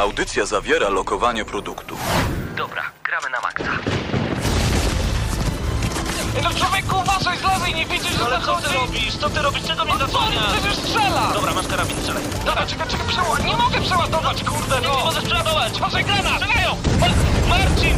Audycja zawiera lokowanie produktu. Dobra, gramy na maksa. Ej, no człowieku, uważaj z lewej, nie widzisz, że Ale co ty zachodzi? robisz? Co ty robisz? Czego mnie No co, przecież strzela! Dobra, masz karabin, strzelaj. Dobra, czekaj, czekaj, przeładować. Nie mogę przeładować, kurde, Nie no! możesz przeładować! Uważaj, granat! Strzelają! Ma- Marcin! Marcin!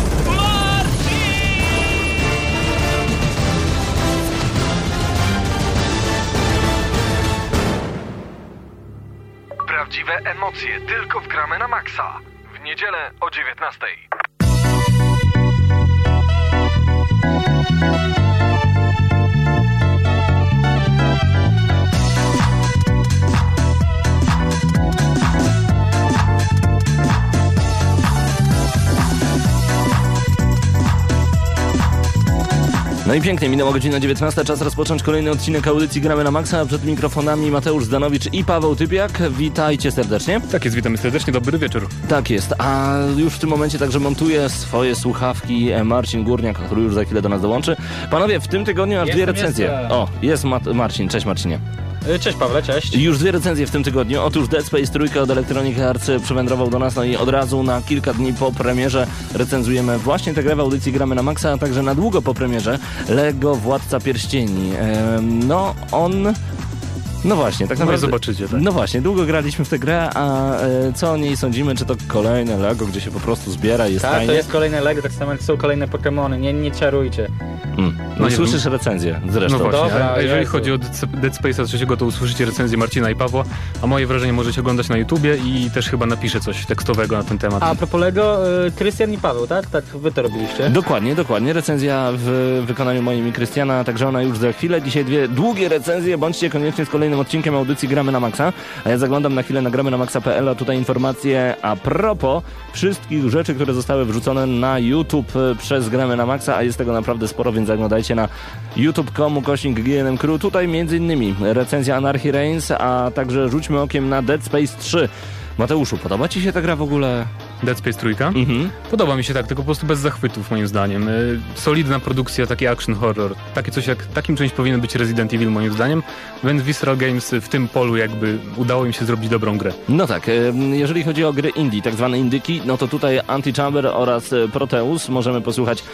Prawdziwe emocje tylko w gramy na maksa. W niedzielę o 19. No i pięknie, minęła godzina 19, czas rozpocząć kolejny odcinek audycji Gramy na Maxa, przed mikrofonami Mateusz Zdanowicz i Paweł Typiak. Witajcie serdecznie. Tak jest, witamy serdecznie, dobry wieczór. Tak jest, a już w tym momencie także montuje swoje słuchawki Marcin Górniak, który już za chwilę do nas dołączy. Panowie, w tym tygodniu aż dwie recenzje. O, jest Mat- Marcin, cześć Marcinie. Y, Cześć Pawle, cześć. Już dwie recenzje w tym tygodniu. Otóż Dead Space trójka od Electronic Arts przywędrował do nas, no i od razu na kilka dni po premierze recenzujemy właśnie tę grę w audycji Gramy na Maxa, a także na długo po premierze Lego Władca Pierścieni. No, on... No właśnie, tak No naprawdę... zobaczycie, tak. No właśnie, długo graliśmy w tę grę, a e, co o niej sądzimy? Czy to kolejne Lego, gdzie się po prostu zbiera i jest Tak, fajnie? to jest kolejne Lego, tak samo jak są kolejne Pokémony, nie, nie czarujcie. Mm. No, No słyszysz recenzję zresztą. No właśnie, Dobra, a jeżeli Jezu. chodzi o Dead Space'a trzeciego, to usłyszycie recenzję Marcina i Pawła, a moje wrażenie możecie oglądać na YouTubie i też chyba napiszę coś tekstowego na ten temat. A, propos Lego, y, Krystian i Paweł, tak? Tak, wy to robiliście. Dokładnie, dokładnie. Recenzja w wykonaniu moim i Krystiana, także ona już za chwilę. Dzisiaj dwie długie recenzje. Bądźcie koniecznie z kolejnym odcinkiem audycji Gramy na Maxa. A ja zaglądam na chwilę na gramy na maxa.pl, a tutaj informacje a propos wszystkich rzeczy, które zostały wrzucone na YouTube e, przez Gramy na Maxa, a jest tego naprawdę sporo, więc zaglądajcie na youtube.com ukośnik GNM Crew. Tutaj między innymi recenzja Anarchy Reigns, a także rzućmy okiem na Dead Space 3. Mateuszu, podoba Ci się ta gra w ogóle? Dead Space trójka? Mhm. Podoba mi się tak, tylko po prostu bez zachwytów moim zdaniem. Y, Solidna produkcja, taki action horror. Takie coś jak, takim czymś powinien być Resident Evil moim zdaniem, więc Visceral Games w tym polu jakby udało im się zrobić dobrą grę. No tak, em, jeżeli chodzi o gry indie, tak zwane indyki, no to tutaj Antichamber oraz e, Proteus możemy posłuchać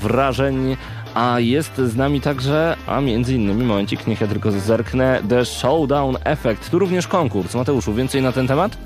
wrażeń, a jest z nami także, a między innymi, momencik, niech ja tylko zerknę, The Showdown Effect, tu również konkurs. Mateuszu, więcej na ten temat?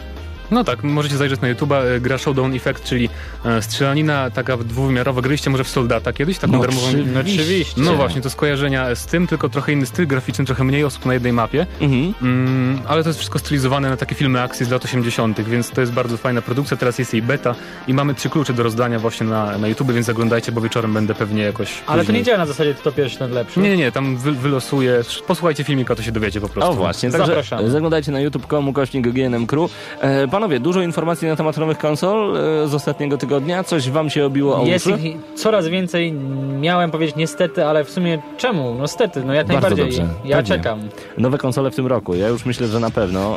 No tak, możecie zajrzeć na YouTube'a, y, gra Showdown Effect, czyli e, strzelanina taka dwuwymiarowa. Gryście może w Soldata kiedyś, taką No darmową... oczywiście. Oczywiście. No właśnie, to skojarzenia z tym, tylko trochę inny styl graficzny, trochę mniej osób na jednej mapie. Mhm. Mm, ale to jest wszystko stylizowane na takie filmy akcji z lat 80., więc to jest bardzo fajna produkcja. Teraz jest jej beta i mamy trzy klucze do rozdania właśnie na, na YouTube, więc zaglądajcie, bo wieczorem będę pewnie jakoś. Ale to później- nie działa na zasadzie kto pierwszy, ten lepszy. Nie, nie, nie, tam wy, wylosuję. Posłuchajcie filmika, to się dowiecie po prostu. O właśnie, także Zapraszamy. zaglądajcie na youtube.com ukośnik GNM Crew. E, panowie, dużo informacji na temat nowych konsol e, z ostatniego tygodnia. Coś wam się obiło o Jest uszy? ich coraz więcej, miałem powiedzieć niestety, ale w sumie czemu? No stety, no jak Bardzo najbardziej. dobrze. Ja Pewnie. czekam. Nowe konsole w tym roku. Ja już myślę, że na pewno.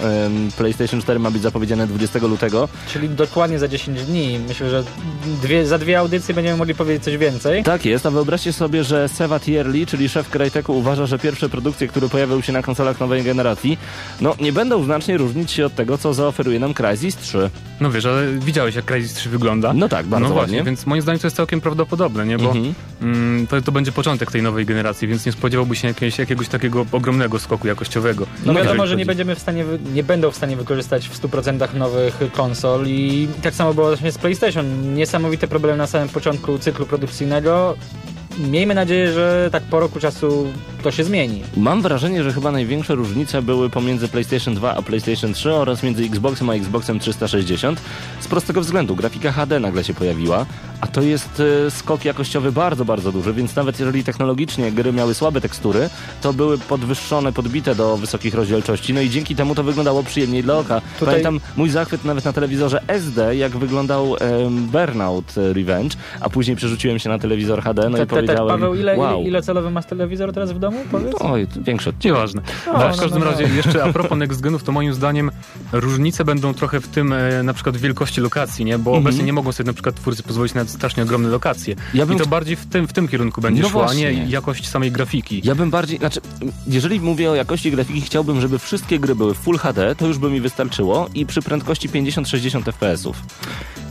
PlayStation 4 ma być zapowiedziane 20 lutego. Czyli dokładnie za 10 dni. Myślę, że dwie, za dwie audycje będziemy mogli powiedzieć coś więcej. Tak jest, a wyobraźcie sobie, że Seva Tierli, czyli szef Cryteku, uważa, że pierwsze produkcje, które pojawią się na konsolach nowej generacji, no nie będą znacznie różnić się od tego, co zaoferuje nam Crysis 3. No wiesz, ale widziałeś, jak Crysis 3 wygląda. No tak, bardzo no właśnie, ładnie. więc moim zdaniem to jest całkiem prawdopodobne, nie? Bo Mhm. mm, to, to będzie początek tej nowej generacji, więc nie spodziewałby się jakiegoś, jakiegoś takiego ogromnego skoku jakościowego. No wiadomo, że nie będziemy w stanie, nie będą w stanie wykorzystać w 100% nowych konsol i tak samo było właśnie z PlayStation. Niesamowite problemy na samym początku cyklu produkcyjnego. Miejmy nadzieję, że tak po roku czasu to się zmieni. Mam wrażenie, że chyba największe różnice były pomiędzy PlayStation 2 a PlayStation 3 oraz między Xboxem a Xboxem 360. Z prostego względu, grafika HD nagle się pojawiła, a to jest e, skok jakościowy bardzo, bardzo duży, więc nawet jeżeli technologicznie gry miały słabe tekstury, to były podwyższone, podbite do wysokich rozdzielczości, no i dzięki temu to wyglądało przyjemniej dla oka. Tutaj- Pamiętam mój zachwyt nawet na telewizorze SD, jak wyglądał em, Burnout e, Revenge, a później przerzuciłem się na telewizor HD, no Te- i te- te- powiedziałem, Paweł, ile, wow. ile, ile celowy masz telewizor teraz w domu? Powiedz. Oj, to większy od Nieważne. No, Ale w no, każdym no, no. razie jeszcze a propos next genów, to moim zdaniem różnice będą trochę w tym e, na przykład wielkości lokacji, nie? Bo Mhm. obecnie nie mogą sobie na przykład twórcy pozwolić na strasznie ogromne lokacje. Ja bym I to bardziej w tym, w tym kierunku będzie No szło, a właśnie. nie jakość samej grafiki. Ja bym bardziej, znaczy, jeżeli mówię o jakości grafiki, chciałbym, żeby wszystkie gry były w Full HD, to już by mi wystarczyło i przy prędkości 50-60 FPS-ów.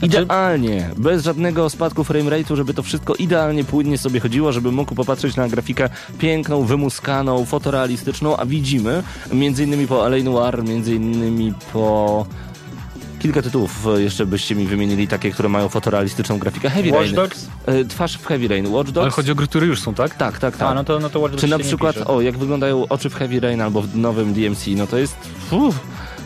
Idealnie, bez żadnego spadku framerate'u, żeby to wszystko idealnie płynnie sobie chodziło, żeby mógł popatrzeć na grafikę piękną, wymuskaną, fotorealistyczną, a widzimy między innymi po L.A. Noir, między innymi po... Kilka tytułów e, jeszcze byście mi wymienili, takie, które mają fotorealistyczną grafikę. Heavy Watch Rain. Dogs? E, Twarz w Heavy Rain. Watch Dogs. Ale chodzi o gry, które już są, tak? Tak, tak, tak. A, no to, no to Watch Dogs Czy na przykład, o, jak wyglądają oczy w Heavy Rain albo w nowym DMC, no to jest, uff,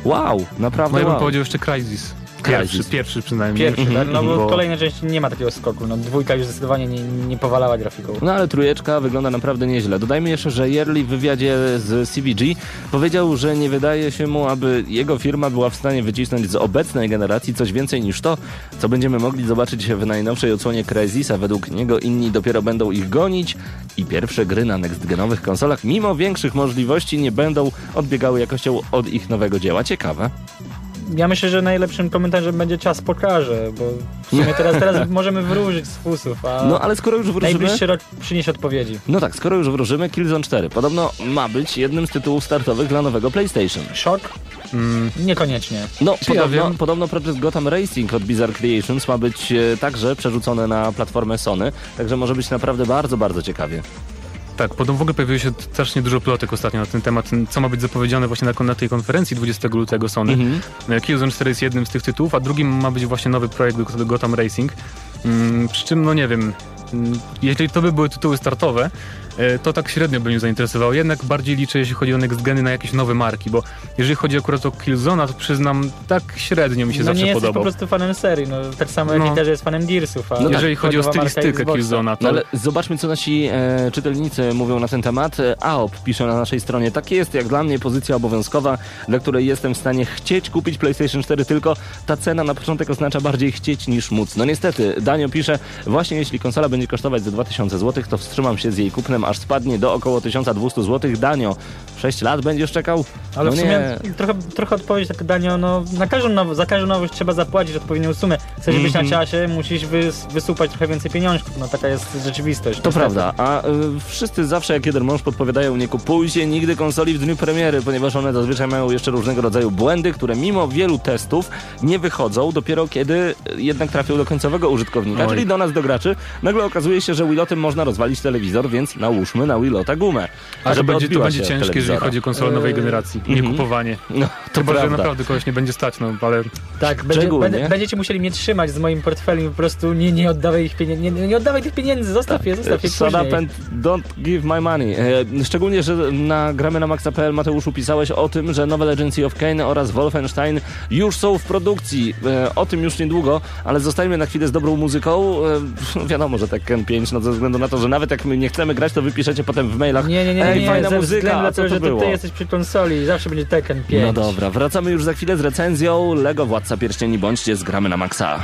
wow, naprawdę No ja bym wow. powiedział jeszcze Crysis. Pierwszy, pierwszy przynajmniej. Pierwszy, tak? No bo Bo- kolejne części nie ma takiego skoku. No dwójka już zdecydowanie nie, nie powalała grafiką. No ale trójeczka wygląda naprawdę nieźle. Dodajmy jeszcze, że Yerli w wywiadzie z CVG powiedział, że nie wydaje się mu, aby jego firma była w stanie wycisnąć z obecnej generacji coś więcej niż to, co będziemy mogli zobaczyć w najnowszej odsłonie Crysisa. Według niego inni dopiero będą ich gonić i pierwsze gry na next-genowych konsolach, mimo większych możliwości, nie będą odbiegały jakością od ich nowego dzieła. Ciekawe. Ja myślę, że najlepszym komentarzem będzie czas pokaże, bo w sumie teraz, teraz możemy wróżyć z fusów, a No ale skoro już wróżymy... najbliższy rok przyniesie odpowiedzi. No tak, skoro już wróżymy, Killzone 4 podobno ma być jednym z tytułów startowych dla nowego PlayStation. Szok? Mm, Niekoniecznie. No, Czy ja podobno, wiem? podobno Project Gotham Racing od Bizarre Creations ma być e, także przerzucone na platformę Sony, także może być naprawdę bardzo, bardzo ciekawie. Tak, potem w ogóle pojawiło się strasznie dużo plotek ostatnio na ten temat, co ma być zapowiedziane właśnie na, na tej konferencji 20 lutego Sony. Mhm. E, Killzone 4 jest jednym z tych tytułów, a drugim ma być właśnie nowy projekt Got- Gotham Racing. Mm, przy czym, no nie wiem, mm, jeżeli to by były tytuły startowe, to tak średnio by mnie zainteresowało. Jednak bardziej liczę, jeśli chodzi o next geny, na jakieś nowe marki, bo jeżeli chodzi akurat o Killzona, to przyznam, tak średnio mi się no zawsze nie jesteś podobał. po prostu fanem serii, no tak samo jak No. i też jest fanem Gearsów, a No tak, jeżeli chodzi o stylistykę. Killzona, to No ale zobaczmy, co nasi e, czytelnicy mówią na ten temat. E, AOP pisze na naszej stronie, tak jest jak dla mnie pozycja obowiązkowa, dla której jestem w stanie chcieć kupić PlayStation 4, tylko ta cena na początek oznacza bardziej chcieć niż móc. No niestety, Danio pisze, właśnie jeśli konsola będzie kosztować ze 2000 zł, to wstrzymam się z jej kupnem, aż spadnie do około 1200 zł. Danio, 6 lat będziesz czekał? Ale no w sumie trochę, trochę odpowiedź tak Danio, no na każdą now- za każdą nowość trzeba zapłacić odpowiednią sumę. Chcesz być Mhm. na czasie, musisz wys, wysupać trochę więcej pieniążków, no taka jest rzeczywistość. To niestety. prawda, a y, wszyscy zawsze jak jeden mąż podpowiadają nie kupujcie nigdy konsoli w dniu premiery, ponieważ one zazwyczaj mają jeszcze różnego rodzaju błędy, które mimo wielu testów nie wychodzą dopiero kiedy y, jednak trafią do końcowego użytkownika, Oj. czyli do nas do graczy. Nagle okazuje się, że Wilotem można rozwalić telewizor, więc nałóżmy na Wilota gumę. A to żeby będzie, to będzie ciężkie, telewizora. chodzi o konsolę nowej Eee, generacji. Nie mhm. kupowanie. No, to Chyba, że prawda. naprawdę kogoś nie będzie stać, no ale Tak, będzie, będę, będziecie musieli mnie trzymać z moim portfelem po prostu nie, nie oddawaj ich pieniędzy, nie, nie oddawaj tych pieniędzy, zostaw je, zostaw je Shut później. up and don't give my money. E, szczególnie, że na gramy na maxa.pl Mateuszu pisałeś o tym, że nowe Legacy of Kane oraz Wolfenstein już są w produkcji. E, o tym już niedługo, ale zostańmy na chwilę z dobrą muzyką. E, wiadomo, że Tekken 5, no ze względu na to, że nawet jak my nie chcemy grać, to wy piszecie potem w mailach Nie, nie, nie, Ej, nie, fajna ze muzyka, względu a na co to, to że to było? ty jesteś przy konsoli, zawsze będzie Tekken 5. No dobra, wracamy już za chwilę z recenzją Lego Władca Pierścieni. Bądźcie z gramy na maksa.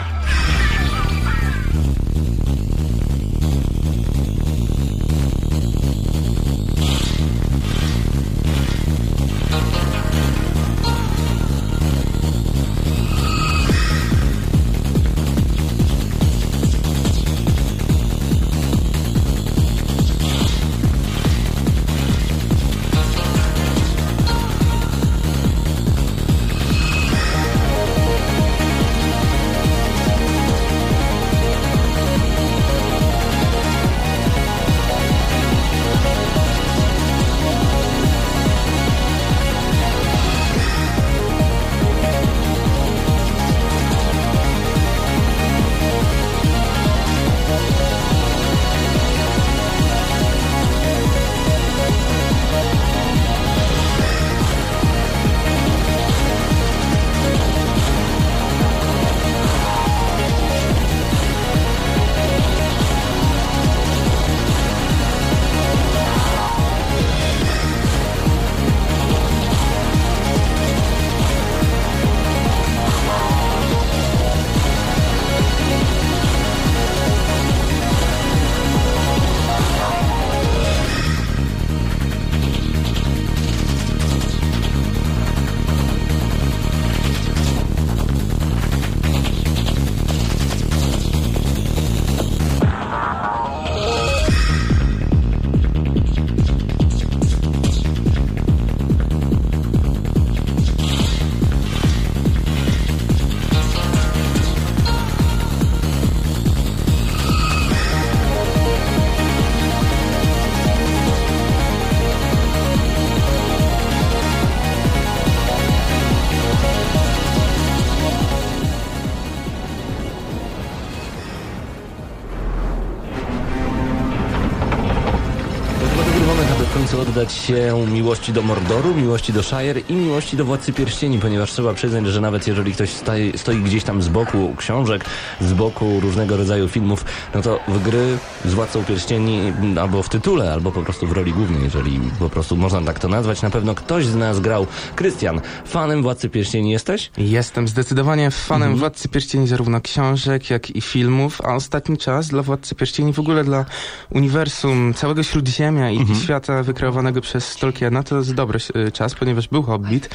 Się miłości do Mordoru, miłości do Shire i miłości do Władcy Pierścieni, ponieważ trzeba przyznać, że nawet jeżeli ktoś stoi, stoi gdzieś tam z boku książek, z boku różnego rodzaju filmów, no to w gry z Władcą Pierścieni m, albo w tytule, albo po prostu w roli głównej, jeżeli po prostu można tak to nazwać, na pewno ktoś z nas grał. Krystian, fanem Władcy Pierścieni jesteś? Jestem zdecydowanie fanem Mhm. Władcy Pierścieni zarówno książek, jak i filmów, a ostatni czas dla Władcy Pierścieni, w ogóle dla uniwersum całego Śródziemia i Mhm. świata wykreowanego przez Tolkiena, to jest dobry e, czas, ponieważ był Hobbit.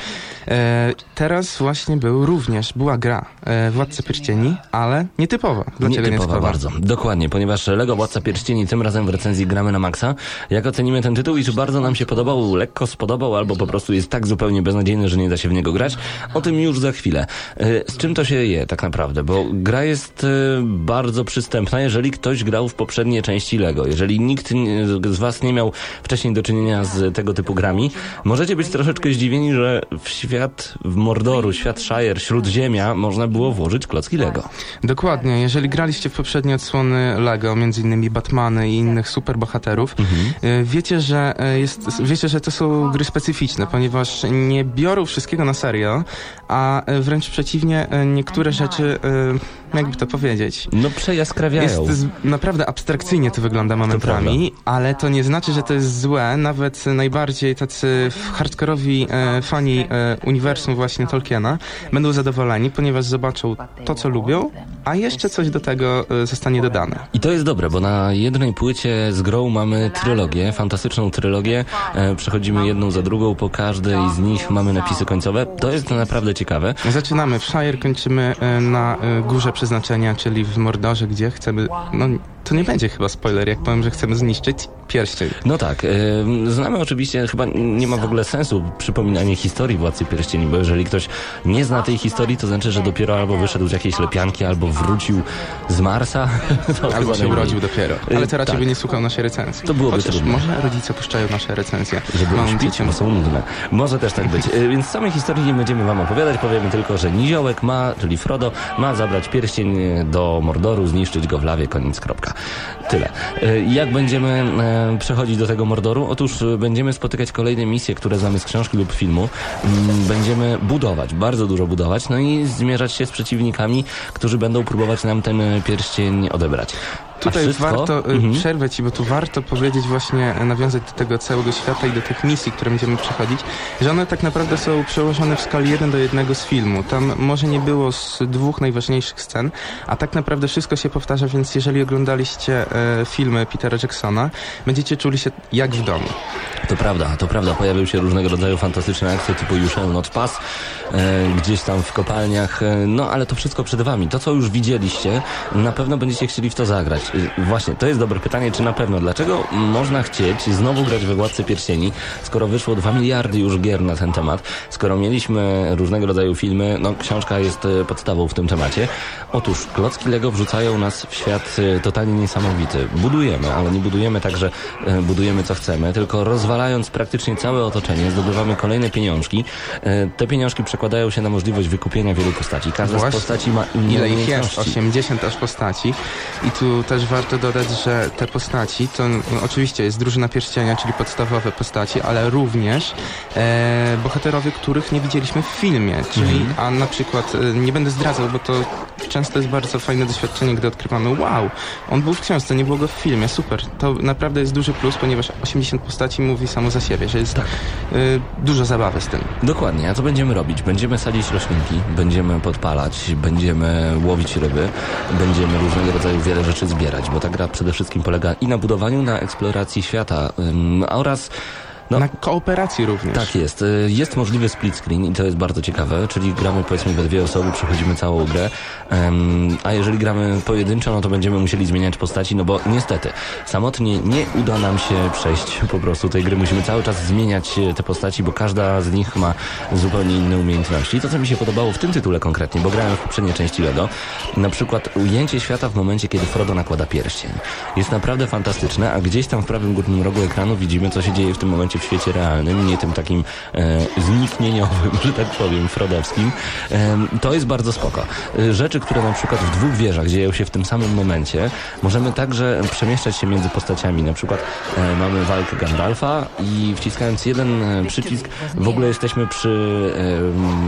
E, teraz właśnie był również, była gra e, Władcy Pierścieni, ale nietypowa. Dlaczego Nietypowa nietypowa? bardzo. Dokładnie, ponieważ Lego Władca Pierścieni tym razem w recenzji gramy na maksa. Jak ocenimy ten tytuł i czy bardzo nam się podobał, lekko spodobał, albo po prostu jest tak zupełnie beznadziejny, że nie da się w niego grać, o tym już za chwilę. E, Z czym to się je tak naprawdę? Bo gra jest e, bardzo przystępna, jeżeli ktoś grał w poprzednie części Lego. Jeżeli nikt z was nie miał wcześniej do czynienia z tego typu grami, możecie być troszeczkę zdziwieni, że w świat w Mordoru, świat Shire, Śródziemia można było włożyć klocki Lego. Dokładnie. Jeżeli graliście w poprzednie odsłony LEGO, między innymi Batmany i innych superbohaterów, e, wiecie, że e, jest, wiecie, że to są gry specyficzne, ponieważ nie biorą wszystkiego na serio, a e, wręcz przeciwnie, niektóre rzeczy, jakby to powiedzieć, No przejaskrawiają. jest z, naprawdę abstrakcyjnie to wygląda momentami, ale to nie znaczy, że to jest złe. Nawet najbardziej tacy hardkorowi e, fani e, uniwersum właśnie Tolkiena będą zadowoleni, ponieważ zobaczą to, co lubią, a jeszcze coś do tego e, zostanie dodane. I to jest dobre, bo na jednej płycie z grą mamy trylogię, fantastyczną trylogię. E, przechodzimy jedną za drugą, po każdej z nich mamy napisy końcowe. To jest naprawdę ciekawe. Zaczynamy w Shire, kończymy e, na e, Górze Przeznaczenia, czyli w Mordorze, gdzie chcemy, no to nie będzie chyba spoiler, jak powiem, że chcemy zniszczyć pierścień. No tak, e, znamy oczywiście, chyba nie ma w ogóle sensu przypominanie historii Władcy Pierścieni, bo jeżeli ktoś nie zna tej historii, to znaczy, że dopiero albo wyszedł z jakiejś lepianki, albo wrócił z Marsa. To Albo się urodził dopiero. Ale to raczej tak. nie słuchał naszej recenzji. To byłoby Chociaż trudne. może rodzice puszczają nasze recenzje. Żeby uśpić, dzieciom. bo są nudne. Może też tak być. E, Więc samej historii nie będziemy wam opowiadać, powiemy tylko, że Niziołek ma, czyli Frodo, ma zabrać pierścień do Mordoru, zniszczyć go w lawie, koniec, kropka. Tyle. E, Jak będziemy e, przechodzić do tego Mordoru? Otóż e, będziemy spotykać kolejne misje, które znamy z książki lub filmu. Mm, Będziemy budować, bardzo dużo budować, no i zmierzać się z przeciwnikami, którzy będą próbować nam ten pierścień odebrać. Tutaj wszystko- warto y, Mhm. przerwę ci, bo tu warto powiedzieć właśnie, y, nawiązać do tego całego świata i do tych misji, które będziemy przechodzić, że one tak naprawdę są przełożone w skali 1 do 1 z filmu. Tam może nie było z dwóch najważniejszych scen, a tak naprawdę wszystko się powtarza, więc jeżeli oglądaliście e, filmy Petera Jacksona, będziecie czuli się jak w domu. To prawda, to prawda. Pojawiły się różnego rodzaju fantastyczne akcje typu You Shall Not Pass, e, gdzieś tam w kopalniach, e, no ale to wszystko przed wami. To, co już widzieliście, na pewno będziecie chcieli w to zagrać. Właśnie, to jest dobre pytanie, czy na pewno. Dlaczego można chcieć znowu grać we Władcy Pierścieni, skoro wyszło 2 miliardy już gier na ten temat, skoro mieliśmy różnego rodzaju filmy, no książka jest e, podstawą w tym temacie. Otóż klocki Lego wrzucają nas w świat e, totalnie niesamowity. Budujemy, ale nie budujemy tak, że e, budujemy co chcemy, tylko rozwalając praktycznie całe otoczenie, zdobywamy kolejne pieniążki. Te pieniążki przekładają się na możliwość wykupienia wielu postaci. Każda z postaci ma inne Ile ich jest? umiejętności. 80 aż postaci. I tu też warto dodać, że te postaci to no, oczywiście jest drużyna pierścienia, czyli podstawowe postaci, ale również e, bohaterowie, których nie widzieliśmy w filmie. Czyli, Mhm. a na przykład, e, nie będę zdradzał, bo to często jest bardzo fajne doświadczenie, gdy odkrywamy, wow, on był w książce, nie było go w filmie, super. To naprawdę jest duży plus, ponieważ 80 postaci mówi samo za siebie, że jest Tak. e, dużo zabawy z tym. Dokładnie, a co będziemy robić? Będziemy sadzić roślinki, będziemy podpalać, będziemy łowić ryby, będziemy różnego rodzaju wiele rzeczy zbierać, bo ta gra przede wszystkim polega i na budowaniu, na eksploracji świata oraz no, Na kooperacji również. Tak jest. Y, Jest możliwy split screen i to jest bardzo ciekawe, czyli gramy powiedzmy we dwie osoby, przechodzimy całą grę, Em, a jeżeli gramy pojedynczo, no to będziemy musieli zmieniać postaci, no bo niestety samotnie nie uda nam się przejść po prostu tej gry. Musimy cały czas zmieniać e, te postaci, bo każda z nich ma zupełnie inne umiejętności. I to, co mi się podobało w tym tytule konkretnie, bo grałem w poprzedniej części LEGO, na przykład ujęcie świata w momencie, kiedy Frodo nakłada pierścień. Jest naprawdę fantastyczne, a gdzieś tam w prawym górnym rogu ekranu widzimy, co się dzieje w tym momencie momencie w świecie realnym, nie tym takim e, zniknieniowym, że tak powiem, frodowskim, e, to jest bardzo spoko. E, Rzeczy, które na przykład w dwóch wieżach dzieją się w tym samym momencie, możemy także przemieszczać się między postaciami. Na przykład e, mamy walkę Gandalfa i wciskając jeden e, przycisk w ogóle jesteśmy przy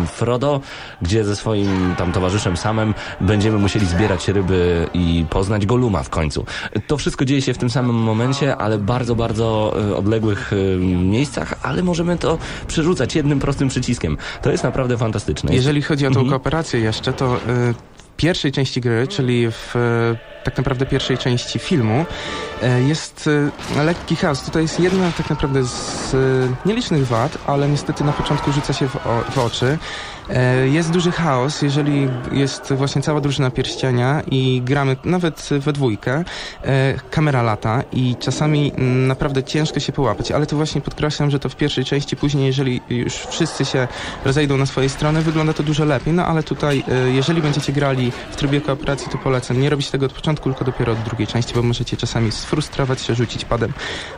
e, Frodo, gdzie ze swoim tam towarzyszem samym będziemy musieli zbierać ryby i poznać Goluma w końcu. To wszystko dzieje się w tym samym momencie, ale bardzo, bardzo odległych miejscach, ale możemy to przerzucać jednym prostym przyciskiem. To jest naprawdę fantastyczne. Jeżeli chodzi o tą Mhm. kooperację jeszcze, to y, w pierwszej części gry, czyli w y, tak naprawdę pierwszej części filmu, y, jest y, lekki chaos. Tutaj jest jedna tak naprawdę z nielicznych wad, ale niestety na początku rzuca się w, o, w oczy. E, Jest duży chaos, jeżeli jest właśnie cała drużyna pierścienia i gramy nawet we dwójkę, e, kamera lata i czasami naprawdę ciężko się połapać, ale to właśnie podkreślam, że to w pierwszej części, później jeżeli już wszyscy się rozejdą na swojej strony, wygląda to dużo lepiej, no ale tutaj e, jeżeli będziecie grali w trybie kooperacji, to polecam nie robić tego od początku, tylko dopiero od drugiej części, bo możecie czasami sfrustrować się, rzucić padem,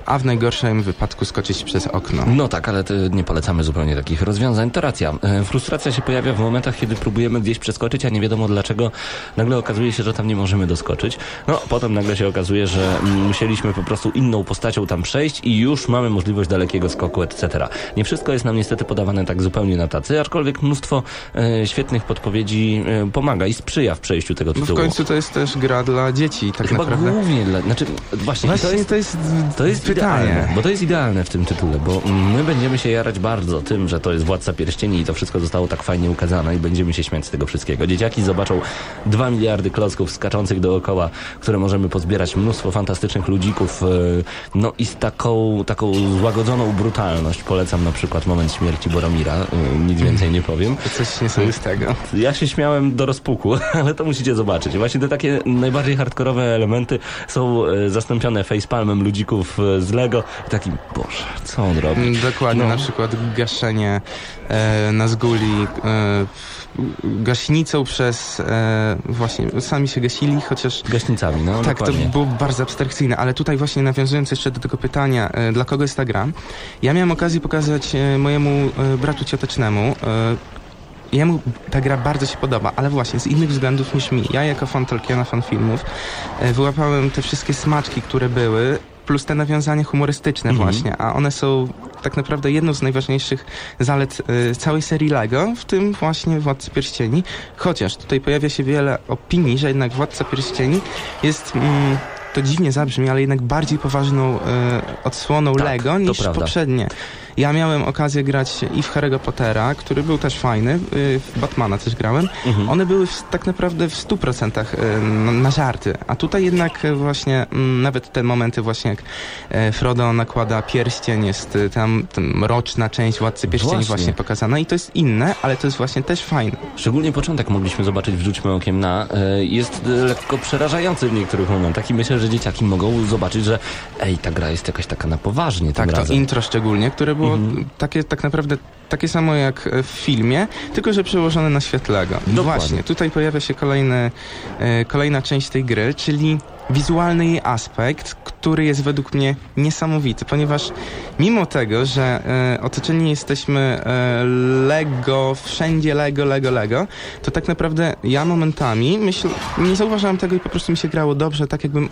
a w najgorszym wypadku skoczyć przez okno. No tak, ale nie polecamy zupełnie takich rozwiązań. To racja. Frustracja się pojawia w momentach, kiedy próbujemy gdzieś przeskoczyć, a nie wiadomo dlaczego nagle okazuje się, że tam nie możemy doskoczyć. No, potem nagle się okazuje, że mm, musieliśmy po prostu inną postacią tam przejść i już mamy możliwość dalekiego skoku, etc. Nie wszystko jest nam niestety podawane tak zupełnie na tacy, aczkolwiek mnóstwo e, świetnych podpowiedzi e, pomaga i sprzyja w przejściu tego No w tytułu. końcu to jest też gra dla dzieci, tak Chyba naprawdę. głównie dla... Znaczy, właśnie, Właśnie to jest to jest, to jest pytanie. idealne, bo to jest idealne w tym tytule, bo my będziemy się jarać bardzo tym, że to jest Władca Pierścieni i to wszystko zostało tak fajnie ukazane i będziemy się śmiać z tego wszystkiego. Dzieciaki zobaczą dwa miliardy klocków skaczących dookoła, które możemy pozbierać, mnóstwo fantastycznych ludzików, e, no i z taką, taką złagodzoną brutalność. Polecam na przykład moment śmierci Boromira, e, nic więcej nie powiem. To coś niesamowitego. Ja się śmiałem do rozpuku, ale to musicie zobaczyć. Właśnie te takie najbardziej hardkorowe elementy są e, zastąpione facepalmem ludzików z Lego i taki, boże, co on robi? Dokładnie, No. na przykład gaszenie e, na zguli gaśnicą przez e, właśnie, sami się gasili, chociaż Gaśnicami, no tak, to dokładnie. było bardzo abstrakcyjne, ale tutaj właśnie nawiązując jeszcze do tego pytania, e, dla kogo jest ta gra, ja miałem okazję pokazać e, mojemu e, bratu ciotecznemu, e, Jemu ta gra bardzo się podoba, ale właśnie z innych względów niż mi. Ja jako fan Tolkiena, fan filmów, e, wyłapałem te wszystkie smaczki, które były, plus te nawiązania humorystyczne Mhm. właśnie, a one są tak naprawdę jedną z najważniejszych zalet e, całej serii LEGO, w tym właśnie Władcy Pierścieni, chociaż tutaj pojawia się wiele opinii, że jednak Władca Pierścieni jest... Mm, to dziwnie zabrzmi, ale jednak bardziej poważną e, odsłoną Tak, LEGO niż poprzednie. Ja miałem okazję grać i w Harry'ego Pottera, który był też fajny, y, w Batmana też grałem. Mhm. One były w, tak naprawdę w 100% y, na, na żarty, a tutaj jednak właśnie mm, nawet te momenty właśnie jak e, Frodo nakłada pierścień, jest y, tam, tam mroczna część Władcy Pierścieni Właśnie. właśnie. pokazana i to jest inne, ale to jest właśnie też fajne. Szczególnie początek mogliśmy zobaczyć, wrzućmy okiem na, e, jest e, lekko przerażający w niektórych momentach i myślę, że dzieciaki mogą zobaczyć, że ej, ta gra jest jakaś taka na poważnie Tak, to razem. intro szczególnie, które było Mhm. takie tak naprawdę takie samo jak e, w filmie, tylko że przełożone na świat Lego. I Dokładnie. właśnie, tutaj pojawia się kolejny, e, kolejna część tej gry, czyli wizualny jej aspekt, który jest według mnie niesamowity, ponieważ mimo tego, że e, otoczeni jesteśmy e, Lego, wszędzie Lego, Lego, Lego, to tak naprawdę ja momentami myśl, nie zauważyłem tego i po prostu mi się grało dobrze, tak jakbym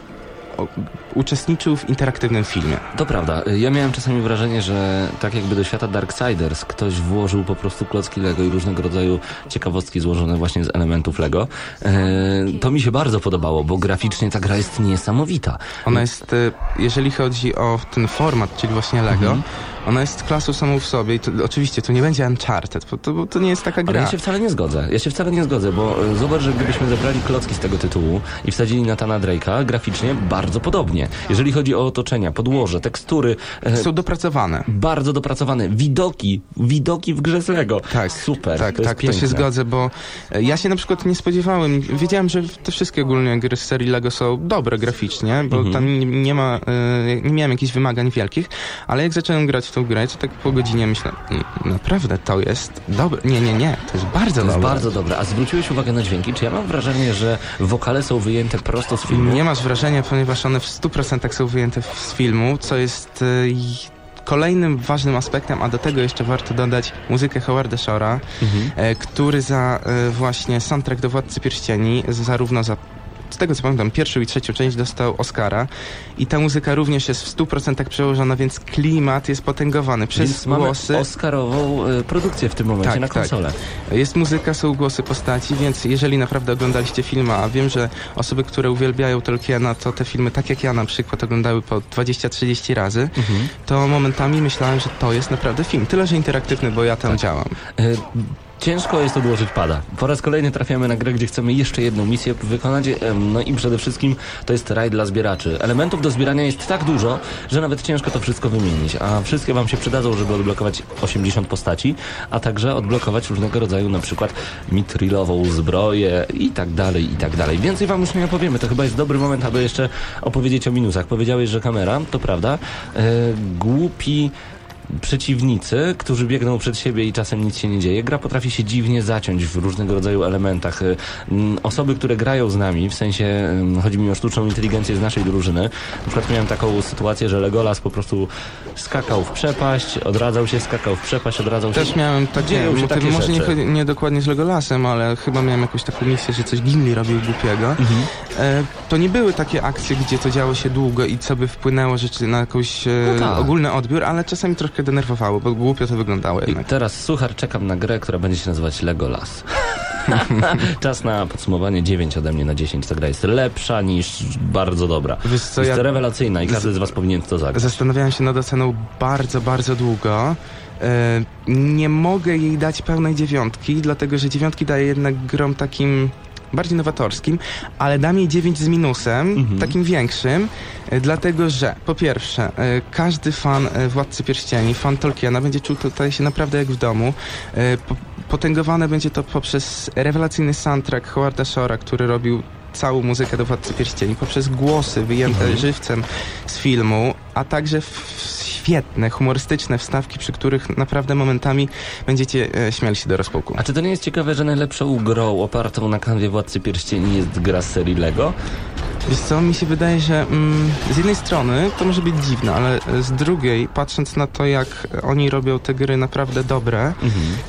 uczestniczył w interaktywnym filmie. To prawda. Ja miałem czasami wrażenie, że tak jakby do świata Darksiders ktoś włożył po prostu klocki Lego i różnego rodzaju ciekawostki złożone właśnie z elementów Lego. E, to mi się bardzo podobało, bo graficznie ta gra jest niesamowita. Ona jest, e, jeżeli chodzi o ten format, czyli właśnie Lego, Mhm. Ona jest klasą samą w sobie i to, oczywiście to nie będzie Uncharted, bo to, bo to nie jest taka Ale gra. ja się wcale nie zgodzę. Ja się wcale nie zgodzę, bo e, zobacz, że gdybyśmy zebrali klocki z tego tytułu i wsadzili Natana Drake'a, graficznie bardzo podobnie. Jeżeli chodzi o otoczenia, podłoże, tekstury, e, Są dopracowane. bardzo dopracowane. Widoki, widoki w grze z Lego. Tak, Super. Tak, to tak, ja się piękne. zgodzę, bo e, ja się na przykład nie spodziewałem. Wiedziałem, że te wszystkie ogólnie gry z serii Lego są dobre graficznie, bo Mhm. tam nie, ma, nie miałem jakichś wymagań wielkich, ale jak zacząłem grać w tą grę, to tak po godzinie myślę, "Mm, naprawdę to jest dobre. Nie, nie, nie, to jest bardzo To jest bardzo dobre. A zwróciłeś uwagę na dźwięki? Czy ja mam wrażenie, że wokale są wyjęte prosto z filmu? Nie masz wrażenia, ponieważ one w 100% są wyjęte z filmu, co jest i kolejnym ważnym aspektem, a do tego jeszcze warto dodać muzykę Howarda Shore'a, e, który za e, właśnie soundtrack do Władcy Pierścieni, zarówno za z tego co pamiętam, pierwszą i trzecią część dostał Oscara i ta muzyka również jest w 100% przełożona, więc klimat jest potęgowany przez Więc mamy głosy. Oscarową e, produkcję w tym momencie Tak, na tak. konsolę. Jest muzyka, są głosy postaci, więc jeżeli naprawdę oglądaliście filmy, a wiem, że osoby, które uwielbiają Tolkiena, to te filmy, tak jak ja na przykład, oglądały po 20-30 razy, Mhm. to momentami myślałem, że to jest naprawdę film. Tyle, że interaktywny, bo ja tam Tak. działam. E, Ciężko jest odłożyć pada. Po raz kolejny trafiamy na grę, gdzie chcemy jeszcze jedną misję wykonać, no i przede wszystkim to jest raj dla zbieraczy. Elementów do zbierania jest tak dużo, że nawet ciężko to wszystko wymienić, a wszystkie wam się przydadzą, żeby odblokować 80 postaci, a także odblokować różnego rodzaju na przykład mitrilową zbroję i tak dalej, i tak dalej. Więcej wam już nie opowiemy, to chyba jest dobry moment, aby jeszcze opowiedzieć o minusach. Powiedziałeś, że kamera, to prawda, e, głupi przeciwnicy, którzy biegną przed siebie i czasem nic się nie dzieje. Gra potrafi się dziwnie zaciąć w różnego rodzaju elementach. Y, mm, Osoby, które grają z nami, w sensie ym, chodzi mi o sztuczną inteligencję z naszej drużyny. Na przykład miałem taką sytuację, że Legolas po prostu skakał w przepaść, odradzał się, skakał w przepaść, odradzał się. Też miałem takie Dzieją się takie może nie, rzeczy. nie dokładnie z Legolasem, ale chyba miałem jakąś taką misję, że coś Gimli robił głupiego. Mhm. E, to nie były takie akcje, gdzie to działo się długo i co by wpłynęło rzeczy na jakiś e, No tak. ogólny odbiór, ale czasami denerwowało, bo głupio to wyglądało I jednak. teraz słuchar, czekam na grę, która będzie się nazywać Legolas. Czas na podsumowanie 9 ode mnie na 10. Ta gra jest lepsza niż bardzo dobra. Wiesz co, jest ja rewelacyjna i każdy z was powinien to zagrać. zastanawiałem się nad oceną bardzo, bardzo długo. E, nie mogę jej dać pełnej dziewiątki, dlatego że dziewiątki daje jednak grom takim bardziej nowatorskim, ale dam jej 9 z minusem, Mhm. takim większym, e, dlatego że po pierwsze, e, każdy fan e, Władcy Pierścieni, fan Tolkiena będzie czuł tutaj się naprawdę jak w domu. Po, potęgowane będzie to poprzez rewelacyjny soundtrack Howarda Shore'a, który robił całą muzykę do Władcy Pierścieni, poprzez głosy wyjęte Mhm. żywcem z filmu, a także w świetne, humorystyczne wstawki, przy których naprawdę momentami będziecie e, śmiali się do rozpuku. A czy to nie jest ciekawe, że najlepszą grą opartą na kanwie Władcy Pierścieni jest gra z serii Lego? Wiesz co, mi się wydaje, że mm, z jednej strony to może być dziwne, ale e, z drugiej, patrząc na to, jak oni robią te gry naprawdę dobre,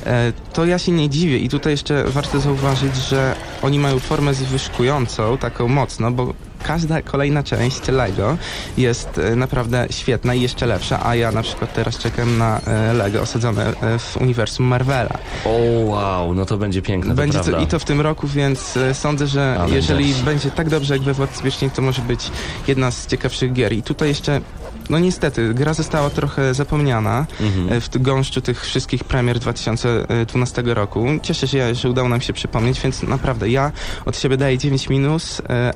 e, to ja się nie dziwię. I tutaj jeszcze warto zauważyć, że oni mają formę zwyżkującą, taką mocno, bo każda kolejna część Lego jest e, naprawdę świetna i jeszcze lepsza, a ja na przykład teraz czekam na e, Lego osadzone e, w uniwersum Marvela. O wow, no to będzie piękne, Będzie to i to w tym roku, więc sądzę, że jeżeli będzie tak dobrze jak we Władcy Pierścieni, to może być jedna z ciekawszych gier. I tutaj jeszcze, no niestety, gra została trochę zapomniana Mhm. e, w gąszczu tych wszystkich premier 2012 roku. Cieszę się, że udało nam się przypomnieć, więc naprawdę ja od siebie daję 9 minus. E,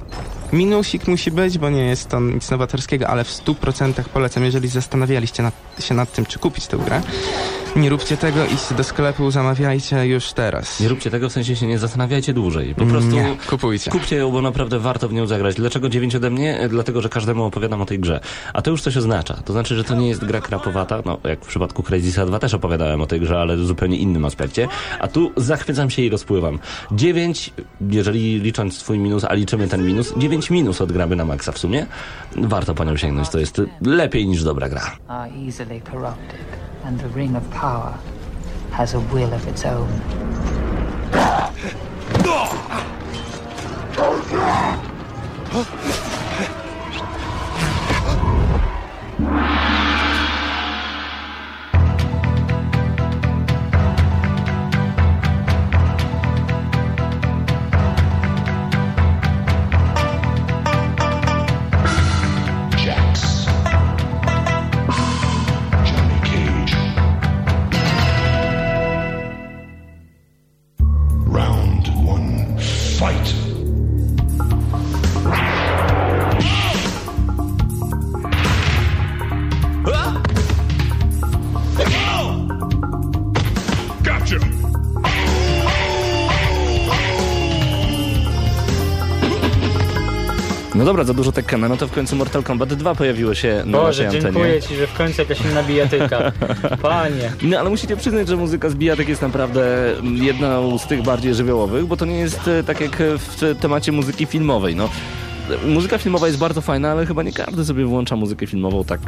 Minusik musi być, bo nie jest to nic nowatorskiego, ale w 100% polecam, jeżeli zastanawialiście nad, się nad tym, czy kupić tę grę. Nie róbcie tego, idźcie do sklepu, zamawiajcie już teraz. Nie róbcie tego, w sensie się nie zastanawiajcie dłużej. Po prostu Nie, kupujcie. kupcie ją, bo naprawdę warto w nią zagrać. Dlaczego 9 ode mnie? Dlatego, że każdemu opowiadam o tej grze. A to już coś oznacza. To znaczy, że to nie jest gra krapowata, no jak w przypadku Crazy 2 też opowiadałem o tej grze, ale w zupełnie innym aspekcie. A tu zachwycam się i rozpływam. 9, jeżeli licząc swój minus, a liczymy ten minus, 9 minus odgramy na maksa w sumie. Warto po nią sięgnąć, to jest lepiej niż dobra gra. are easily corrupted, and the Ring of Power has a will of its own. Jax. Dobra, za dużo Tekkena, no to w końcu Mortal Kombat 2 pojawiło się na Boże, naszej antenie. dziękuję ci, że w końcu jakaś inna bijatyka. Panie. No ale musicie przyznać, że muzyka z bijatek jest naprawdę jedną z tych bardziej żywiołowych, bo to nie jest e, tak jak w temacie muzyki filmowej, no. Muzyka filmowa jest bardzo fajna, ale chyba nie każdy sobie włącza muzykę filmową tak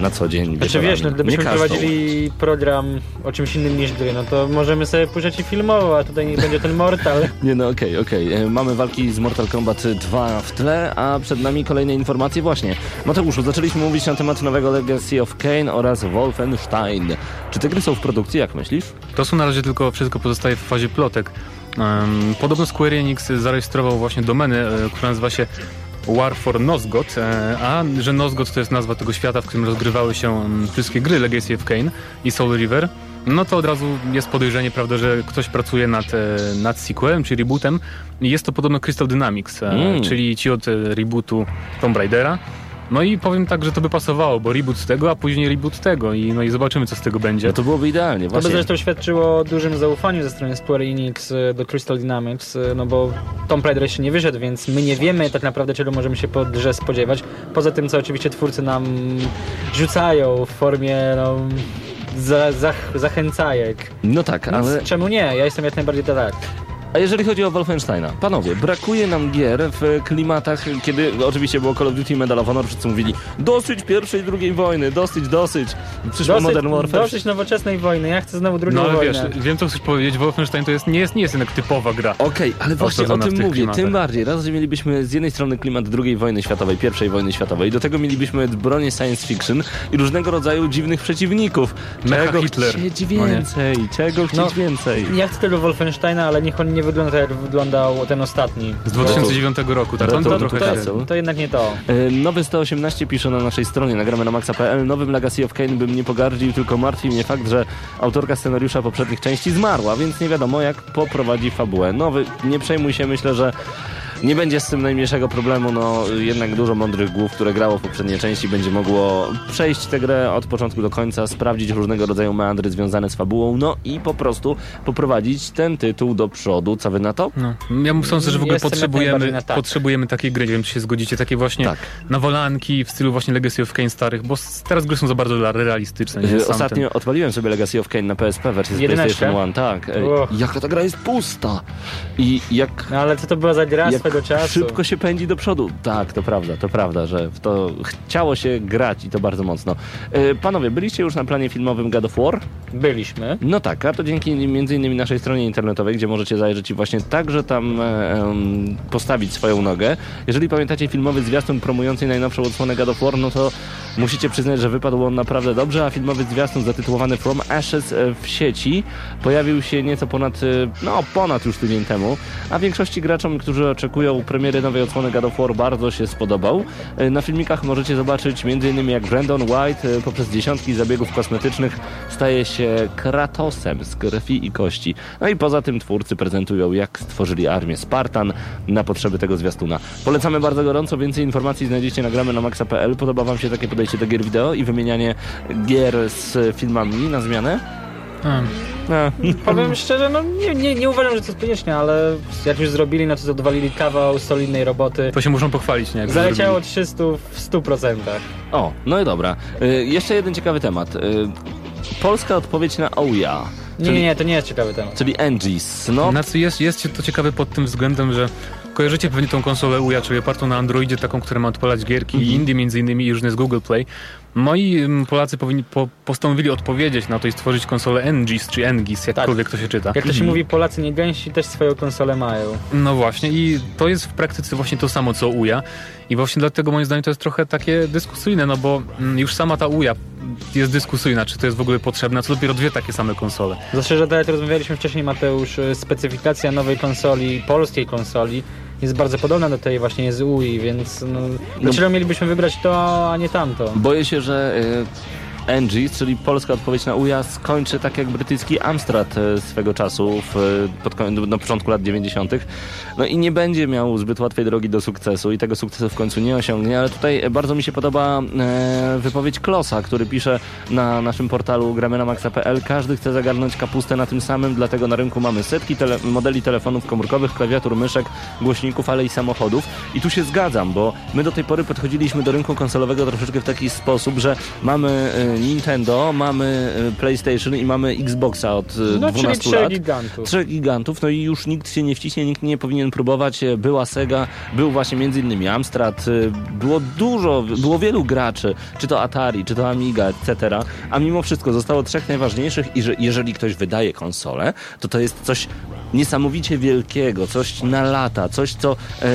na co dzień. Znaczy wieczorami. wiesz, no gdybyśmy prowadzili program o czymś innym niż gry, no to możemy sobie puszczać i filmowo, a tutaj nie będzie ten Mortal. Nie no, okej, okej. E, Mamy walki z Mortal Kombat 2 w tle, a przed nami kolejne informacje właśnie. Mateuszu, zaczęliśmy mówić na temat nowego Legacy of Kane oraz Wolfenstein. Czy te gry są w produkcji, jak myślisz? To są na razie tylko wszystko pozostaje w fazie plotek. Podobno Square Enix zarejestrował właśnie domenę, e, która nazywa się War for Nosgoth, e, a że Nosgoth to jest nazwa tego świata, w którym rozgrywały się em, wszystkie gry Legacy of Kane i Soul River, no to od razu jest podejrzenie, prawda, że ktoś pracuje nad, e, nad sequelem, czy rebootem. Jest to podobno Crystal Dynamics, e, Mm. czyli ci od rebootu Tomb Raidera. No i powiem tak, że to by pasowało, bo reboot tego, a później reboot tego i no i zobaczymy, co z tego będzie. No to byłoby idealnie, To by właśnie. zresztą świadczyło o dużym zaufaniu ze strony Square Enix y, do Crystal Dynamics, y, no bo Tomb Raider jeszcze nie wyszedł, więc my nie wiemy tak naprawdę czego możemy się po grze spodziewać. Poza tym, co oczywiście twórcy nam rzucają w formie no, za, zach, zachęcajek. No tak, Więc ale... czemu nie? Ja jestem jak najbardziej tak. A jeżeli chodzi o Wolfensteina, panowie, brakuje nam gier w klimatach, kiedy oczywiście było Call of Duty i Medal of Honor, wszyscy mówili dosyć pierwszej, drugiej wojny, dosyć, dosyć. Przyszło Dosyć, Modern Warfare. dosyć nowoczesnej wojny, ja chcę znowu drugą No ale wojnę. wiesz, wiem co chcesz powiedzieć, Wolfenstein to jest, nie, jest, nie jest jednak typowa gra. Okej, ale właśnie o tym mówię. klimatach. Tym bardziej. Raz, że mielibyśmy z jednej strony klimat II wojny światowej, pierwszej wojny światowej, do tego mielibyśmy bronię science fiction i różnego rodzaju dziwnych przeciwników. Mecha Czego Hitler. chcieć No więcej? Czego chcieć No, więcej? Ja chcę tego Wolfensteina, ale niech on nie wygląda tak jak wyglądał ten ostatni. Z 2009 roku, tak? To, to się... To, to jednak nie to. E, Nowy 118 pisze na naszej stronie, nagramy na maxa.pl. Nowym Legacy of Kane bym nie pogardził, tylko martwi mnie fakt, że autorka scenariusza poprzednich części zmarła, więc nie wiadomo jak poprowadzi fabułę. Nowy, nie przejmuj się, myślę, że nie będzie z tym najmniejszego problemu, no jednak dużo mądrych głów, które grało w poprzedniej części będzie mogło przejść tę grę od początku do końca, sprawdzić różnego rodzaju meandry związane z fabułą, no i po prostu poprowadzić ten tytuł do przodu. Co wy na to? No. Ja sądzę, że w ogóle Jestem potrzebujemy, tak. potrzebujemy takiej gry, nie wiem czy się zgodzicie, takie właśnie Tak. nawolanki w stylu właśnie Legacy of Kane starych, bo teraz gry są za bardzo realistyczne. Nie? Ostatnio odpaliłem sobie Legacy of Kane na PSP wersję z? PlayStation 1, tak. Jaka ta gra jest pusta! I jak No ale co to była za gra jak swego czasu? szybko się pędzi do przodu. Tak, to prawda, to prawda, że w to chciało się grać i to bardzo mocno. E, panowie, byliście już na planie filmowym God of War? Byliśmy. No tak, a to dzięki między innymi naszej stronie internetowej, gdzie możecie zajrzeć i właśnie także tam e, postawić swoją nogę. Jeżeli pamiętacie filmowy zwiastun promujący najnowszą odsłonę God of War, no to musicie przyznać, że wypadł on naprawdę dobrze, a filmowy zwiastun zatytułowany From Ashes e, w sieci pojawił się nieco ponad, e, no ponad już tydzień temu, a większości graczom, którzy oczekują premiery nowej odsłony God of War bardzo się spodobał. E, Na filmikach możecie zobaczyć m.in. jak Brandon White e, poprzez dziesiątki zabiegów kosmetycznych staje się Kratosem z krwi i kości. No i poza tym twórcy prezentują jak stworzyli armię Spartan na potrzeby tego zwiastuna. Polecamy bardzo gorąco, więcej informacji znajdziecie na gramy na maxa.pl. Podoba wam się takie podejście do gier wideo i wymienianie gier z filmami na zmianę? A, A, Powiem szczerze, no nie, nie, nie uważam, że to jest koniecznie, ale jak już zrobili, no to zadowolili kawał solidnej roboty. to się muszą pochwalić, nie? Jak Zaleciało zrobili. 300 w 100%. O, no i dobra. Y, jeszcze jeden ciekawy temat. Y, polska odpowiedź na OUYA. Nie, nie, nie, to nie jest ciekawy temat. Czyli NGS. No, Znaczy jest, jest to ciekawe pod tym względem, że kojarzycie pewnie tą konsolę UJA, czyli opartą na Androidzie, taką, która ma odpalać gierki Mhm. i indie między innymi i różne z Google Play. No i ym, Polacy powinni, po, postanowili odpowiedzieć na to i stworzyć konsolę NGIS, czy NGIS, jakkolwiek to się czyta. Jak to się mówi, Polacy nie gęsi też swoją konsolę mają. No właśnie i to jest w praktyce właśnie to samo co UJA i właśnie dlatego moim zdaniem to jest trochę takie dyskusyjne, no bo mm, już sama ta UJA jest dyskusyjna, czy to jest w ogóle potrzebne, co dopiero dwie takie same konsole. Zwłaszcza, że tak jak rozmawialiśmy wcześniej, Mateusz, y, specyfikacja nowej konsoli, polskiej konsoli jest bardzo podobna do tej właśnie z UI, więc no, dlaczego mielibyśmy wybrać to, a nie tamto? boję się, że NGS, czyli polska odpowiedź na UJA, skończy tak jak brytyjski Amstrad y, swego czasu w, y, pod, na początku lat 90. No i nie będzie miał zbyt łatwej drogi do sukcesu i tego sukcesu w końcu nie osiągnie, ale tutaj bardzo mi się podoba e, wypowiedź Klosa, który pisze na naszym portalu gramy na maxa.pl każdy chce zagarnąć kapustę na tym samym, dlatego na rynku mamy setki tele modeli telefonów komórkowych, klawiatur, myszek, głośników, ale i samochodów i tu się zgadzam, bo my do tej pory podchodziliśmy do rynku konsolowego troszeczkę w taki sposób, że mamy mamy Nintendo, mamy y, PlayStation i mamy Xboxa od y, No, czyli 12 trzech lat. gigantów. Trzech gigantów, no i już nikt się nie wciśnie, nikt nie powinien próbować. E, Była Sega, był właśnie między innymi Amstrad, było dużo, było wielu graczy, czy to Atari, czy to Amiga, etc. A mimo wszystko zostało trzech najważniejszych i że jeżeli ktoś wydaje konsolę, to to jest coś niesamowicie wielkiego, coś na lata, coś, co e,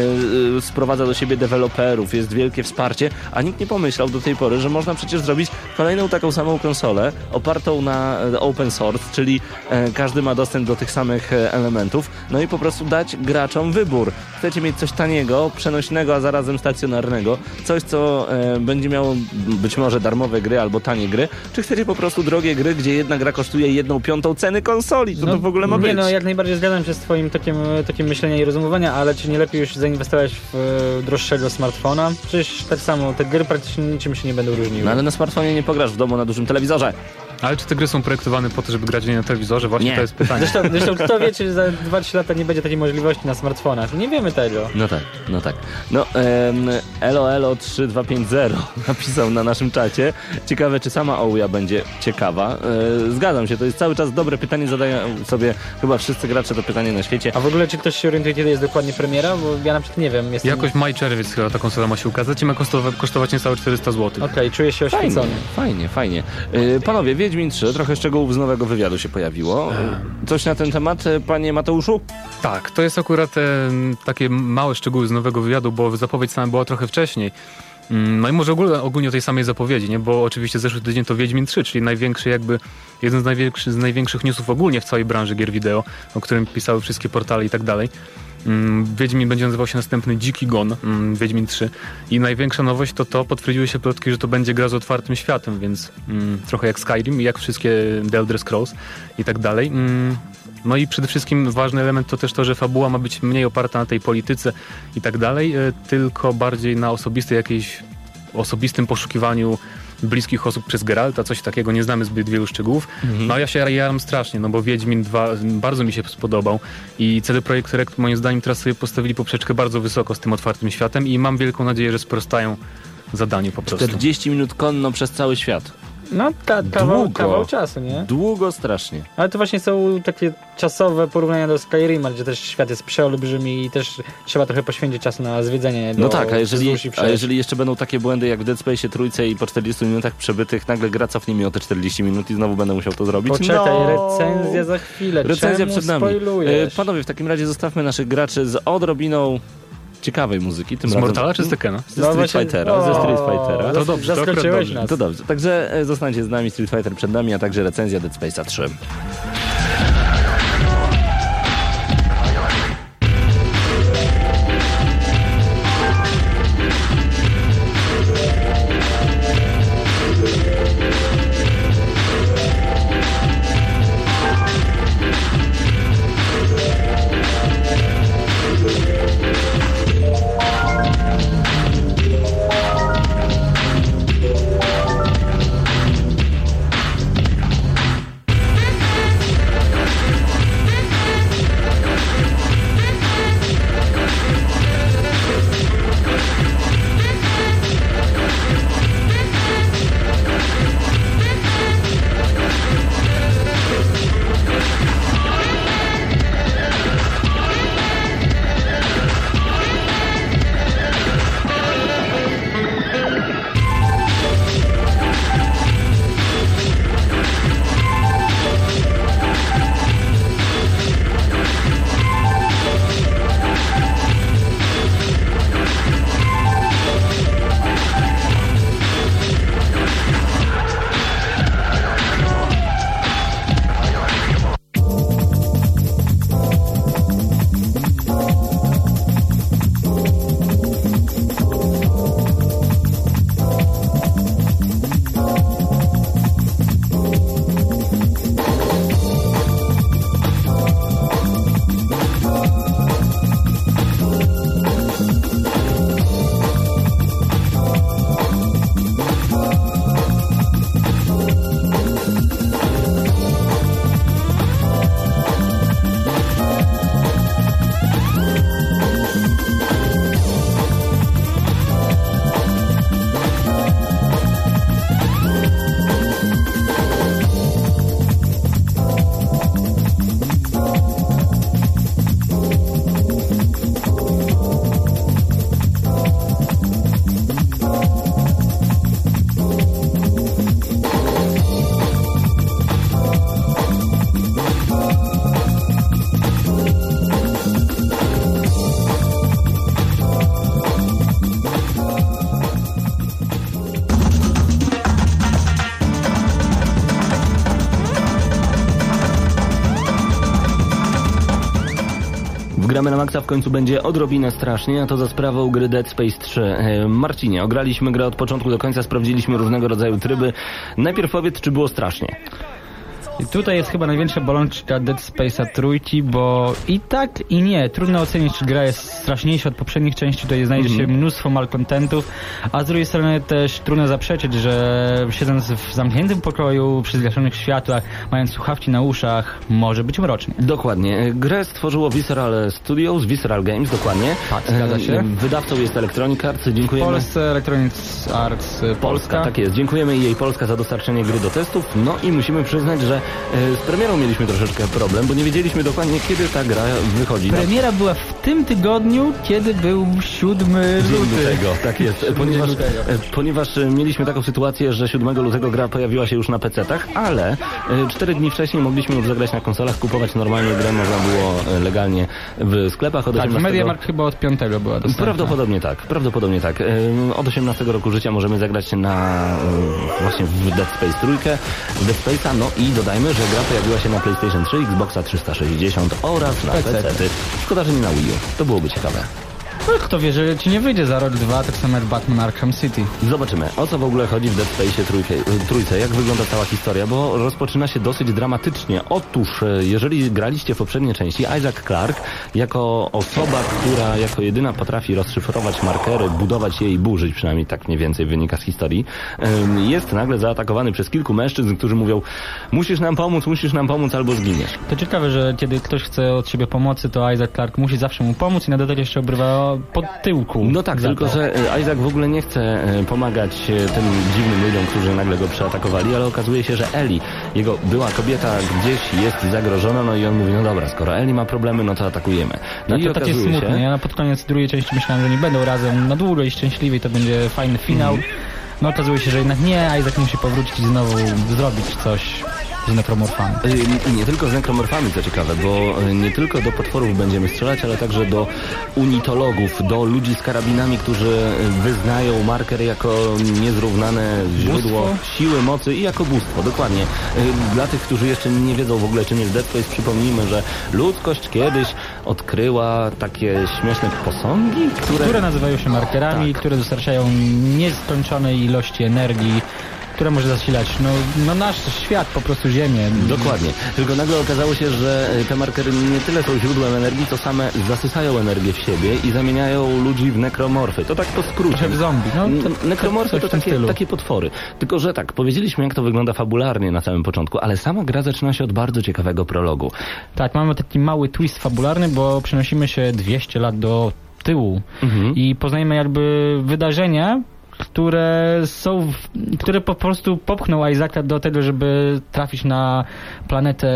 e, sprowadza do siebie deweloperów, jest wielkie wsparcie, a nikt nie pomyślał do tej pory, że można przecież zrobić kolejną taką samą konsolę opartą na e, open source, czyli e, każdy ma dostęp do tych samych e, elementów, no i po prostu dać graczom wybór. Chcecie mieć coś taniego, przenośnego, a zarazem stacjonarnego, coś, co e, będzie miało być może darmowe gry albo tanie gry, czy chcecie po prostu drogie gry, gdzie jedna gra kosztuje jedną piątą ceny konsoli? Co to w ogóle ma nie być? no, jak najbardziej zgadzam się z twoim takim, takim myśleniem i rozumowania, ale czy nie lepiej już zainwestować w e, droższego smartfona? Przecież tak samo, te gry praktycznie niczym się nie będą różniły. No ale na smartfonie nie pograsz w domu na dużym telewizorze. Ale czy te gry są projektowane po to, żeby grać nie na telewizorze? Właśnie Nie. to jest pytanie. Zresztą, zresztą kto wie, czy za 2-3 lata nie będzie takiej możliwości na smartfonach? Nie wiemy tego. No tak, no tak. No, em, EloElo3250 napisał na naszym czacie. Ciekawe, czy sama Ouya będzie ciekawa. E, zgadzam się, to jest cały czas dobre pytanie, zadają sobie chyba wszyscy gracze to pytanie na świecie. A w ogóle czy ktoś się orientuje, kiedy jest dokładnie premiera? Bo ja na przykład nie wiem. Jestem... Jakoś maj, czerwiec chyba ta konsola ma się ukazać i ma kosztować, kosztować niecałe 400 zł. Okej, czuję się Fajnie, oświecony. fajnie, fajnie. E, Panowie, Wiedźmin 3, trochę szczegółów z nowego wywiadu się pojawiło. Coś na ten temat, e, panie Mateuszu? Tak, to jest akurat e, takie małe szczegóły z nowego wywiadu, bo zapowiedź sama była trochę wcześniej. Mm, No i może ogólnie, ogólnie o tej samej zapowiedzi, nie? bo oczywiście zeszły tydzień to Wiedźmin 3, czyli największy jakby, jeden z największych, z największych newsów ogólnie w całej branży gier wideo, o którym pisały wszystkie portale i tak dalej. Mm, Wiedźmin będzie nazywał się następny Dziki Gon, mm, Wiedźmin 3. I największa nowość to to, potwierdziły się plotki, że to będzie gra z otwartym światem, więc mm, trochę jak Skyrim, jak wszystkie The Elder Scrolls i tak dalej. No i przede wszystkim ważny element to też to, że fabuła ma być mniej oparta na tej polityce i tak dalej, e, tylko bardziej na osobistej jakiejś osobistym poszukiwaniu bliskich osób przez Geralta, coś takiego, nie znamy zbyt wielu szczegółów. No a ja się jaram strasznie, no bo Wiedźmin 2 bardzo mi się spodobał i CD Projekt Red moim zdaniem teraz sobie postawili poprzeczkę bardzo wysoko z tym otwartym światem i mam wielką nadzieję, że sprostają zadaniu po prostu. 40 minut konno przez cały świat. No, ka- kawał, Długo. kawał czasu, nie? Długo strasznie. Ale to właśnie są takie czasowe porównania do Skyrima, gdzie też świat jest przeolbrzymi i też trzeba trochę poświęcić czasu na zwiedzenie No tak, a jeżeli, a jeżeli jeszcze będą takie błędy jak w Dead Space trójce i po 40 minutach przebytych nagle gra cofnie mi o te 40 minut i znowu będę musiał to zrobić. Poczekaj, no. recenzja za chwilę. Recenzja Czemu przed nami. E? Panowie, w takim razie zostawmy naszych graczy z odrobiną ciekawej muzyki. Tym Z razem Mortala czy z Tekena? Ze No Street właśnie- Fightera, ze Street Fightera. To dobrze, to dobrze. nas. To dobrze, także e, zostańcie z nami, Street Fighter przed nami, a także recenzja Dead Space'a 3. gramy na maksa w końcu będzie odrobinę strasznie, a to za sprawą gry Dead Space 3. E, Marcinie, ograliśmy grę od początku do końca, sprawdziliśmy różnego rodzaju tryby. Najpierw powiedz, czy było strasznie. I tutaj jest chyba największa bolączka Dead Space'a trójki, bo i tak i nie. Trudno ocenić, czy gra jest straszniejsza od poprzednich części. Tutaj znajdzie się mnóstwo malkontentów, a z drugiej strony też trudno zaprzeczyć, że siedząc w zamkniętym pokoju, przy zgaszonych światłach, mając słuchawki na uszach, może być mrocznie. Dokładnie. Grę stworzyło Visceral Studios, Visceral Games, dokładnie. Tak, zgadza się. Wydawcą jest Electronic Arts, W dziękujemy. Polsce Electronic Arts y, Polska. Tak jest. Dziękujemy jej Polska za dostarczenie gry do testów. No i musimy przyznać, że e, z premierą mieliśmy troszeczkę problem, bo nie wiedzieliśmy dokładnie, kiedy ta gra wychodzi. Premiera była w tym tygodniu, kiedy był 7 Dzień luty. lutego, tak jest, e, ponieważ, lutego. e, ponieważ e, mieliśmy taką sytuację, że 7 lutego gra pojawiła się już na PC-tach, ale e, 4 dni wcześniej mogliśmy już zagrać na konsolach, kupować normalnie grę można było e, legalnie w sklepach od Tak, w 18 Mediamarkt chyba od 5 była dostępna. Prawdopodobnie tak, prawdopodobnie tak. Od 18 roku życia możemy zagrać na właśnie w Dead Space trójkę, Dead Space'a, no i dodajmy, że gra pojawiła się na PlayStation 3, Xboxa 360 oraz na PC. PC. Szkoda, że nie na Wii U. To byłoby ciekawe. No, kto wie, że ci nie wyjdzie za rok, dwa, tak samo jak Batman Arkham City. Zobaczymy, o co w ogóle chodzi w Dead Space trójkę, trójce, jak wygląda cała historia, bo rozpoczyna się dosyć dramatycznie. Otóż, e, jeżeli graliście w poprzedniej części, Isaac Clarke, jako osoba, która jako jedyna potrafi rozszyfrować markery, budować je i burzyć, przynajmniej tak mniej więcej wynika z historii, jest nagle zaatakowany przez kilku mężczyzn, którzy mówią, musisz nam pomóc, musisz nam pomóc albo zginiesz. To ciekawe, że kiedy ktoś chce od siebie pomocy, to Isaac Clarke musi zawsze mu pomóc i na dodatek jeszcze obrywa pod tyłku. No tak, tylko że e, Isaac w ogóle nie chce e, pomagać e, tym dziwnym ludziom, którzy nagle go przeatakowali, ale okazuje się, że Eli, jego była kobieta, gdzieś jest zagrożona, no i on mówi, no dobra, skoro Eli ma problemy, no to atakujemy. No No i to tak jest okazuje smutne. się... Ja na pod koniec drugiej części myślałem, że nie będą razem na długo i szczęśliwie i to będzie fajny finał. Mhm. No okazuje się, że jednak nie, Isaac musi powrócić i znowu zrobić coś z nekromorfami. Y, Nie tylko z nekromorfami, co ciekawe, bo y, nie tylko do potworów będziemy strzelać, ale także do unitologów, do ludzi z karabinami, którzy wyznają marker jako niezrównane źródło Bóstwo? siły, mocy i jako bóstwo, dokładnie. Y, Dla tych, którzy jeszcze nie wiedzą w ogóle czym jest Dead Space, przypomnijmy, że ludzkość kiedyś odkryła takie śmieszne posągi, które... Które nazywają się markerami, Tak. które dostarczają nieskończonej ilości energii, która może zasilać no, no nasz świat, po prostu Ziemię. Dokładnie. Tylko nagle okazało się, że e, te markery nie tyle są źródłem energii, co same zasysają energię w siebie i zamieniają ludzi w nekromorfy. To tak po skrócie. Trochę w zombie. No, to, Nekromorfy to takie, takie potwory. Tylko, że tak, powiedzieliśmy jak to wygląda fabularnie na samym początku, ale sama gra zaczyna się od bardzo ciekawego prologu. Tak, mamy taki mały twist fabularny, bo przenosimy się 200 lat do tyłu Mhm. i poznajemy jakby wydarzenia, które są, które po prostu popchną Isaaca do tego, żeby trafić na planetę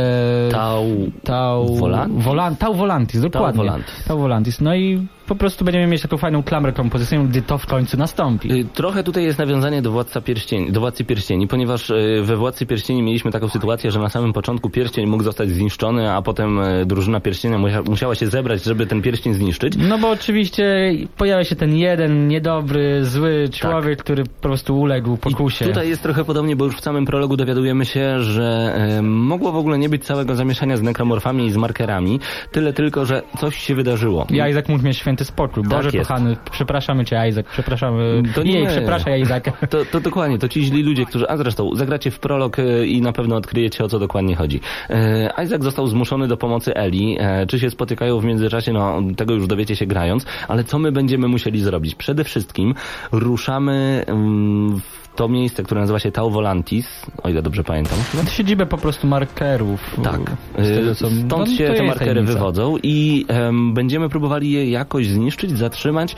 Tau... Tau Volantis? Volan, Tau Volantis, dokładnie. Volantis. Tau Volantis. No i po prostu będziemy mieć taką fajną klamrę kompozycyjną, gdy to w końcu nastąpi. Y, Trochę tutaj jest nawiązanie do Władca Pierścieni, do Władcy Pierścieni, ponieważ y, we Władcy Pierścieni mieliśmy taką sytuację, że na samym początku pierścień mógł zostać zniszczony, a potem y, drużyna pierścienia musia, musiała się zebrać, żeby ten pierścień zniszczyć. No bo oczywiście pojawia się ten jeden niedobry, zły człowiek, który po prostu uległ pokusie. Tak. I tutaj jest trochę podobnie, bo już w samym prologu dowiadujemy się, że mogło w ogóle nie być całego zamieszania z nekromorfami i z markerami, tyle tylko, że coś się wydarzyło. I Isaac mógł mieć święty spokój. Tak Boże jest. kochany, przepraszamy cię Isaac, przepraszamy... To Jej, nie. przepraszaj Isaaca. To, to dokładnie, to ci źli ludzie, którzy, a zresztą zagracie w prolog e, i na pewno odkryjecie o co dokładnie chodzi. E, Isaac został zmuszony do pomocy Eli. E, czy się spotykają w międzyczasie, no tego już dowiecie się grając, ale co my będziemy musieli zrobić? Przede wszystkim ruszamy mm, w to miejsce, które nazywa się Tau Volantis, o ile dobrze pamiętam. No, siedzibę po prostu markerów. Tak. Z tego, Y, co- Stąd no, się te markery tajemnica. wywodzą i em, będziemy próbowali je jakoś zniszczyć, zatrzymać.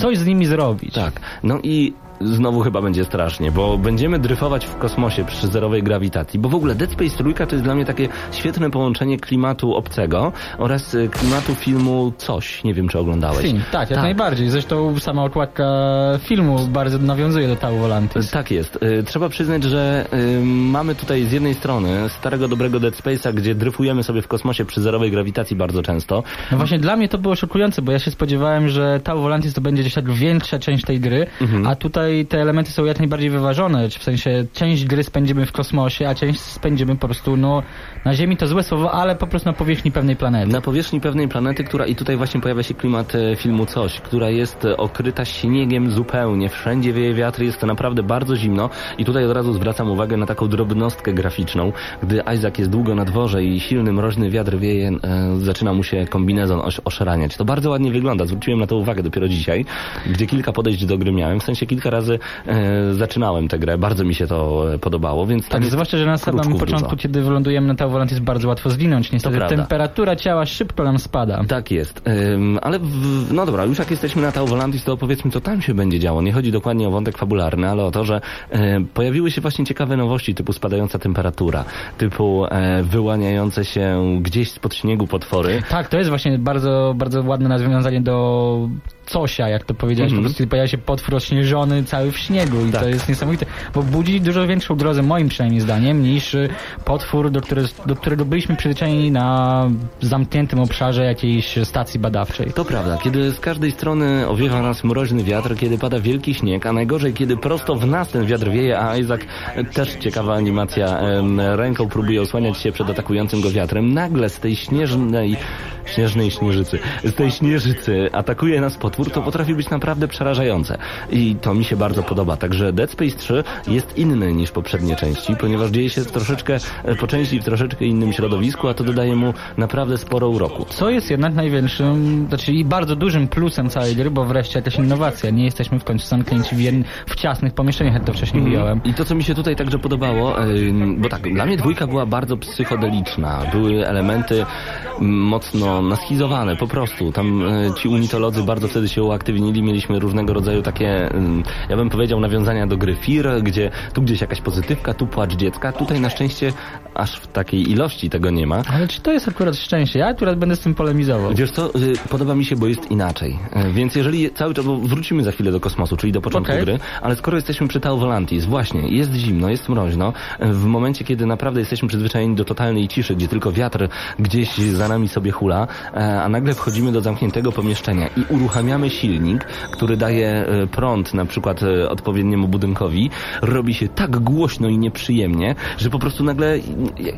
Coś z nimi zrobić. Tak. No i znowu chyba będzie strasznie, bo będziemy dryfować w kosmosie przy zerowej grawitacji, bo w ogóle Dead Space trójka to jest dla mnie takie świetne połączenie klimatu obcego oraz y, klimatu filmu Coś. Nie wiem, czy oglądałeś. Film, tak, jak najbardziej. Zresztą sama okładka filmu bardzo nawiązuje do Tau Volantis. Tak jest. Y, Trzeba przyznać, że y, mamy tutaj z jednej strony starego dobrego Dead Space'a, gdzie dryfujemy sobie w kosmosie przy zerowej grawitacji bardzo często. No właśnie dla mnie to było szokujące, bo ja się spodziewałem, że Tau Volantis to będzie gdzieś tak większa część tej gry, Mhm. a tutaj te elementy są jak najbardziej wyważone, w sensie część gry spędzimy w kosmosie, a część spędzimy po prostu, no, na Ziemi to złe słowo, ale po prostu na powierzchni pewnej planety. Na powierzchni pewnej planety, która i tutaj właśnie pojawia się klimat e, filmu Coś, która jest e, okryta śniegiem zupełnie, wszędzie wieje wiatr, jest to naprawdę bardzo zimno i tutaj od razu zwracam uwagę na taką drobnostkę graficzną. Gdy Isaac jest długo na dworze i silny mroźny wiatr wieje, e, zaczyna mu się kombinezon oszaraniać. To bardzo ładnie wygląda, zwróciłem na to uwagę dopiero dzisiaj, gdzie kilka podejść do gry miałem, w sensie kilka razy e, zaczynałem tę grę, bardzo mi się to e, podobało, więc Tak, zwłaszcza, że na samym początku, dużo. kiedy wylądujemy na Tauvolant jest bardzo łatwo zwinąć. Niestety temperatura ciała szybko nam spada. Tak jest. Ym, ale w, no dobra, już jak jesteśmy na Tau Volantis, to opowiedzmy, co tam się będzie działo. Nie chodzi dokładnie o wątek fabularny, ale o to, że e, pojawiły się właśnie ciekawe nowości, typu spadająca temperatura, typu e, wyłaniające się gdzieś spod śniegu potwory. Tak, to jest właśnie bardzo, bardzo ładne nawiązanie do cosia, jak to powiedziałeś, Mhm. po prostu pojawia się potwór ośnieżony cały w śniegu i Tak. to jest niesamowite, bo budzi dużo większą grozę, moim przynajmniej zdaniem, niż y, potwór, do, które, do którego byliśmy przyzwyczajeni na zamkniętym obszarze jakiejś stacji badawczej. To prawda, kiedy z każdej strony owiewa nas mroźny wiatr, kiedy pada wielki śnieg, a najgorzej, kiedy prosto w nas ten wiatr wieje, a Isaac e, też ciekawa animacja, ręką próbuje osłaniać się przed atakującym go wiatrem. Nagle z tej śnieżnej, śnieżnej śnieżycy, z tej śnieżycy atakuje nas potwór, to potrafi być naprawdę przerażające. I to mi się bardzo podoba. Także Dead Space 3 jest inny niż poprzednie części, ponieważ dzieje się troszeczkę, e, po części w troszeczkę innym środowisku, a to dodaje mu naprawdę sporo uroku. Co jest jednak największym, znaczy i bardzo dużym plusem całej gry, bo wreszcie jakaś innowacja. Nie jesteśmy w końcu zamknięci w, jedn, w ciasnych pomieszczeniach, jak to wcześniej mówiłem. I to, co mi się tutaj także podobało, ym, bo tak, dla mnie dwójka była bardzo psychodeliczna. Były elementy mm, mocno naschizowane, po prostu. Tam e, ci unitolodzy bardzo wtedy się uaktywnili, mieliśmy różnego rodzaju takie, ym, ja bym powiedział, nawiązania do gry Fear, gdzie tu gdzieś jakaś pozytywka, tu płacz dziecka. Tutaj na szczęście aż w takiej ilości tego nie ma. Ale czy to jest akurat szczęście? Ja akurat będę z tym polemizował. Wiesz co, y, podoba mi się, bo jest inaczej. Y, Więc jeżeli cały czas, bo wrócimy za chwilę do kosmosu, czyli do początku Okej. gry, ale skoro jesteśmy przy Tau Volantis, właśnie, jest zimno, jest mroźno, y, w momencie, kiedy naprawdę jesteśmy przyzwyczajeni do totalnej ciszy, gdzie tylko wiatr gdzieś za nami sobie hula, a nagle wchodzimy do zamkniętego pomieszczenia i uruchamiamy silnik, który daje y, prąd na przykład y, odpowiedniemu budynkowi, robi się tak głośno i nieprzyjemnie, że po prostu nagle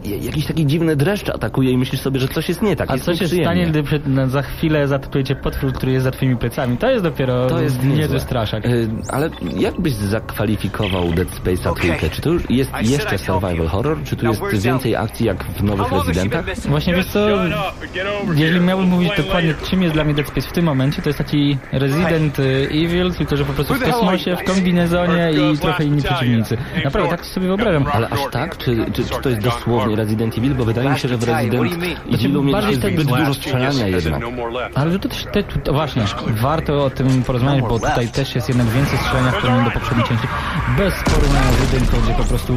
jakiś taki dziwny dreszcz atakuje i myślisz sobie, że coś jest nie tak. A jest co się stanie, gdy przed, no, za chwilę zaatakujecie potwór, który jest za twoimi plecami? To jest dopiero To jest niezły straszak. Y, Ale jak byś zakwalifikował Dead Space'a trójkę? Czy to już jest jeszcze survival horror? Czy tu jest więcej akcji jak w nowych Residentach? Właśnie wiesz co, jeżeli miałbym mówić dokładnie czym jest dla mnie Dead Space w tym momencie, to jest taki Resident y, Evil, tylko że po prostu w kosmosie, w kombinezonie i trochę inni przeciwnicy. Naprawdę tak sobie wyobrażam. Ale aż tak? Czy, czy, czy to jest dosłownie Resident Evil? Bo wydaje mi się, że w Resident Evilu mieliśmy bardziej tak- zbyt dużo strzelania jednak. Ale to też, te, to właśnie, warto o tym porozmawiać, bo tutaj też jest jednak więcej strzelania w porównaniu do poprzedniej części. Bez porównania z jedynką, gdzie po prostu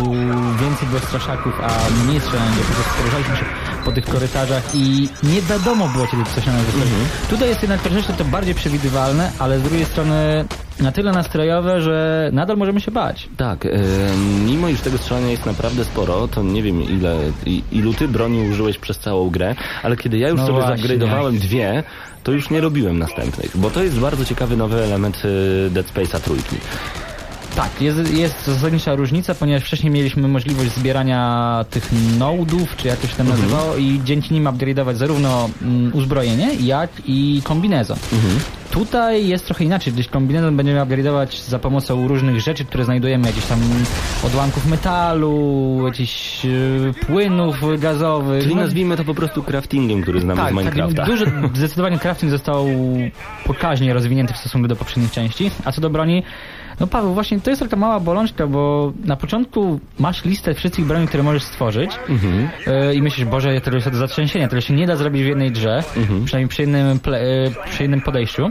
więcej było straszaków, a mniej strzelania, gdzie po prostu poruszaliśmy się po tych korytarzach i nie wiadomo było, kiedy coś na wychodzi. Tutaj jest jednak troszeczkę to bardziej przewidywalne, ale z drugiej strony na tyle nastrojowe, że nadal możemy się bać. Tak, y, mimo iż tego strzelania jest naprawdę sporo, to nie wiem ile, i- ilu ty broni użyłeś przez całą grę, ale kiedy ja już No sobie właśnie. zupgrade'owałem dwie, to już nie robiłem następnych, bo to jest bardzo ciekawy nowy element y, Dead Space'a trójki. Tak, jest, jest zasadnicza różnica, ponieważ wcześniej mieliśmy możliwość zbierania tych nodów, czy jak to się tam nazywało, i dzięki nim upgrade'ować zarówno mm, uzbrojenie, jak i kombinezon. Tutaj jest trochę inaczej, gdyż kombinezon będziemy upgrade'ować za pomocą różnych rzeczy, które znajdujemy, jakichś tam odłamków metalu, jakichś e, płynów gazowych. Czyli No, nazwijmy to po prostu craftingiem, który znamy z tak, Minecrafta. tak, duży, zdecydowanie crafting został pokaźnie rozwinięty w stosunku do poprzednich części. A co do broni, no Paweł, właśnie to jest taka mała bolączka, bo na początku masz listę wszystkich broni, które możesz stworzyć Mhm. yy, i myślisz, Boże, ja tyle jest do zatrzęsienia, tyle się nie da zrobić w jednej grze, Mhm. przynajmniej przy jednym, ple, yy, przy jednym podejściu.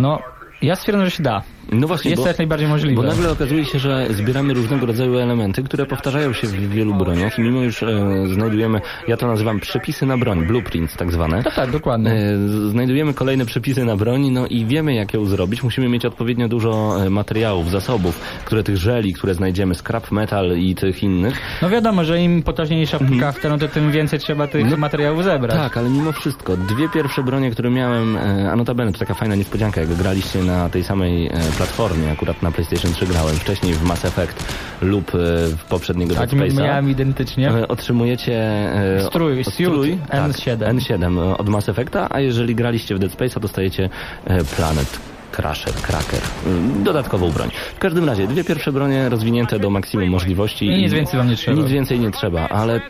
No, ja stwierdzam, że się da. No właśnie, Jest bo, jak najbardziej możliwe. bo nagle okazuje się, że zbieramy różnego rodzaju elementy, które powtarzają się w wielu broniach i mimo już e, znajdujemy, ja to nazywam przepisy na broń, blueprints tak zwane. Tak, tak, dokładnie. E, Znajdujemy kolejne przepisy na broń, no i wiemy jak ją zrobić. Musimy mieć odpowiednio dużo e, materiałów, zasobów, które tych żeli, które znajdziemy, scrap metal i tych innych. No wiadomo, że im potężniejsza pukawka, no to tym więcej trzeba tych Mhm. No, materiałów zebrać. Tak, ale mimo wszystko, dwie pierwsze bronie, które miałem, e, a notabene to taka fajna niespodzianka, jak graliście na tej samej e, platformie, akurat na PlayStation 3 grałem, wcześniej w Mass Effect lub e, w poprzedniego Tak, Dead Space'a. miałem identycznie. E, Otrzymujecie e, Strój, strój, N7. Tak, N7 e, od Mass Effecta, a jeżeli graliście w Dead Space'a, dostajecie Planet Crusher, Cracker. E, Dodatkową broń. W każdym razie, dwie pierwsze bronie rozwinięte do maksimum możliwości. I nic więcej wam nie trzeba. Nic więcej nie trzeba, ale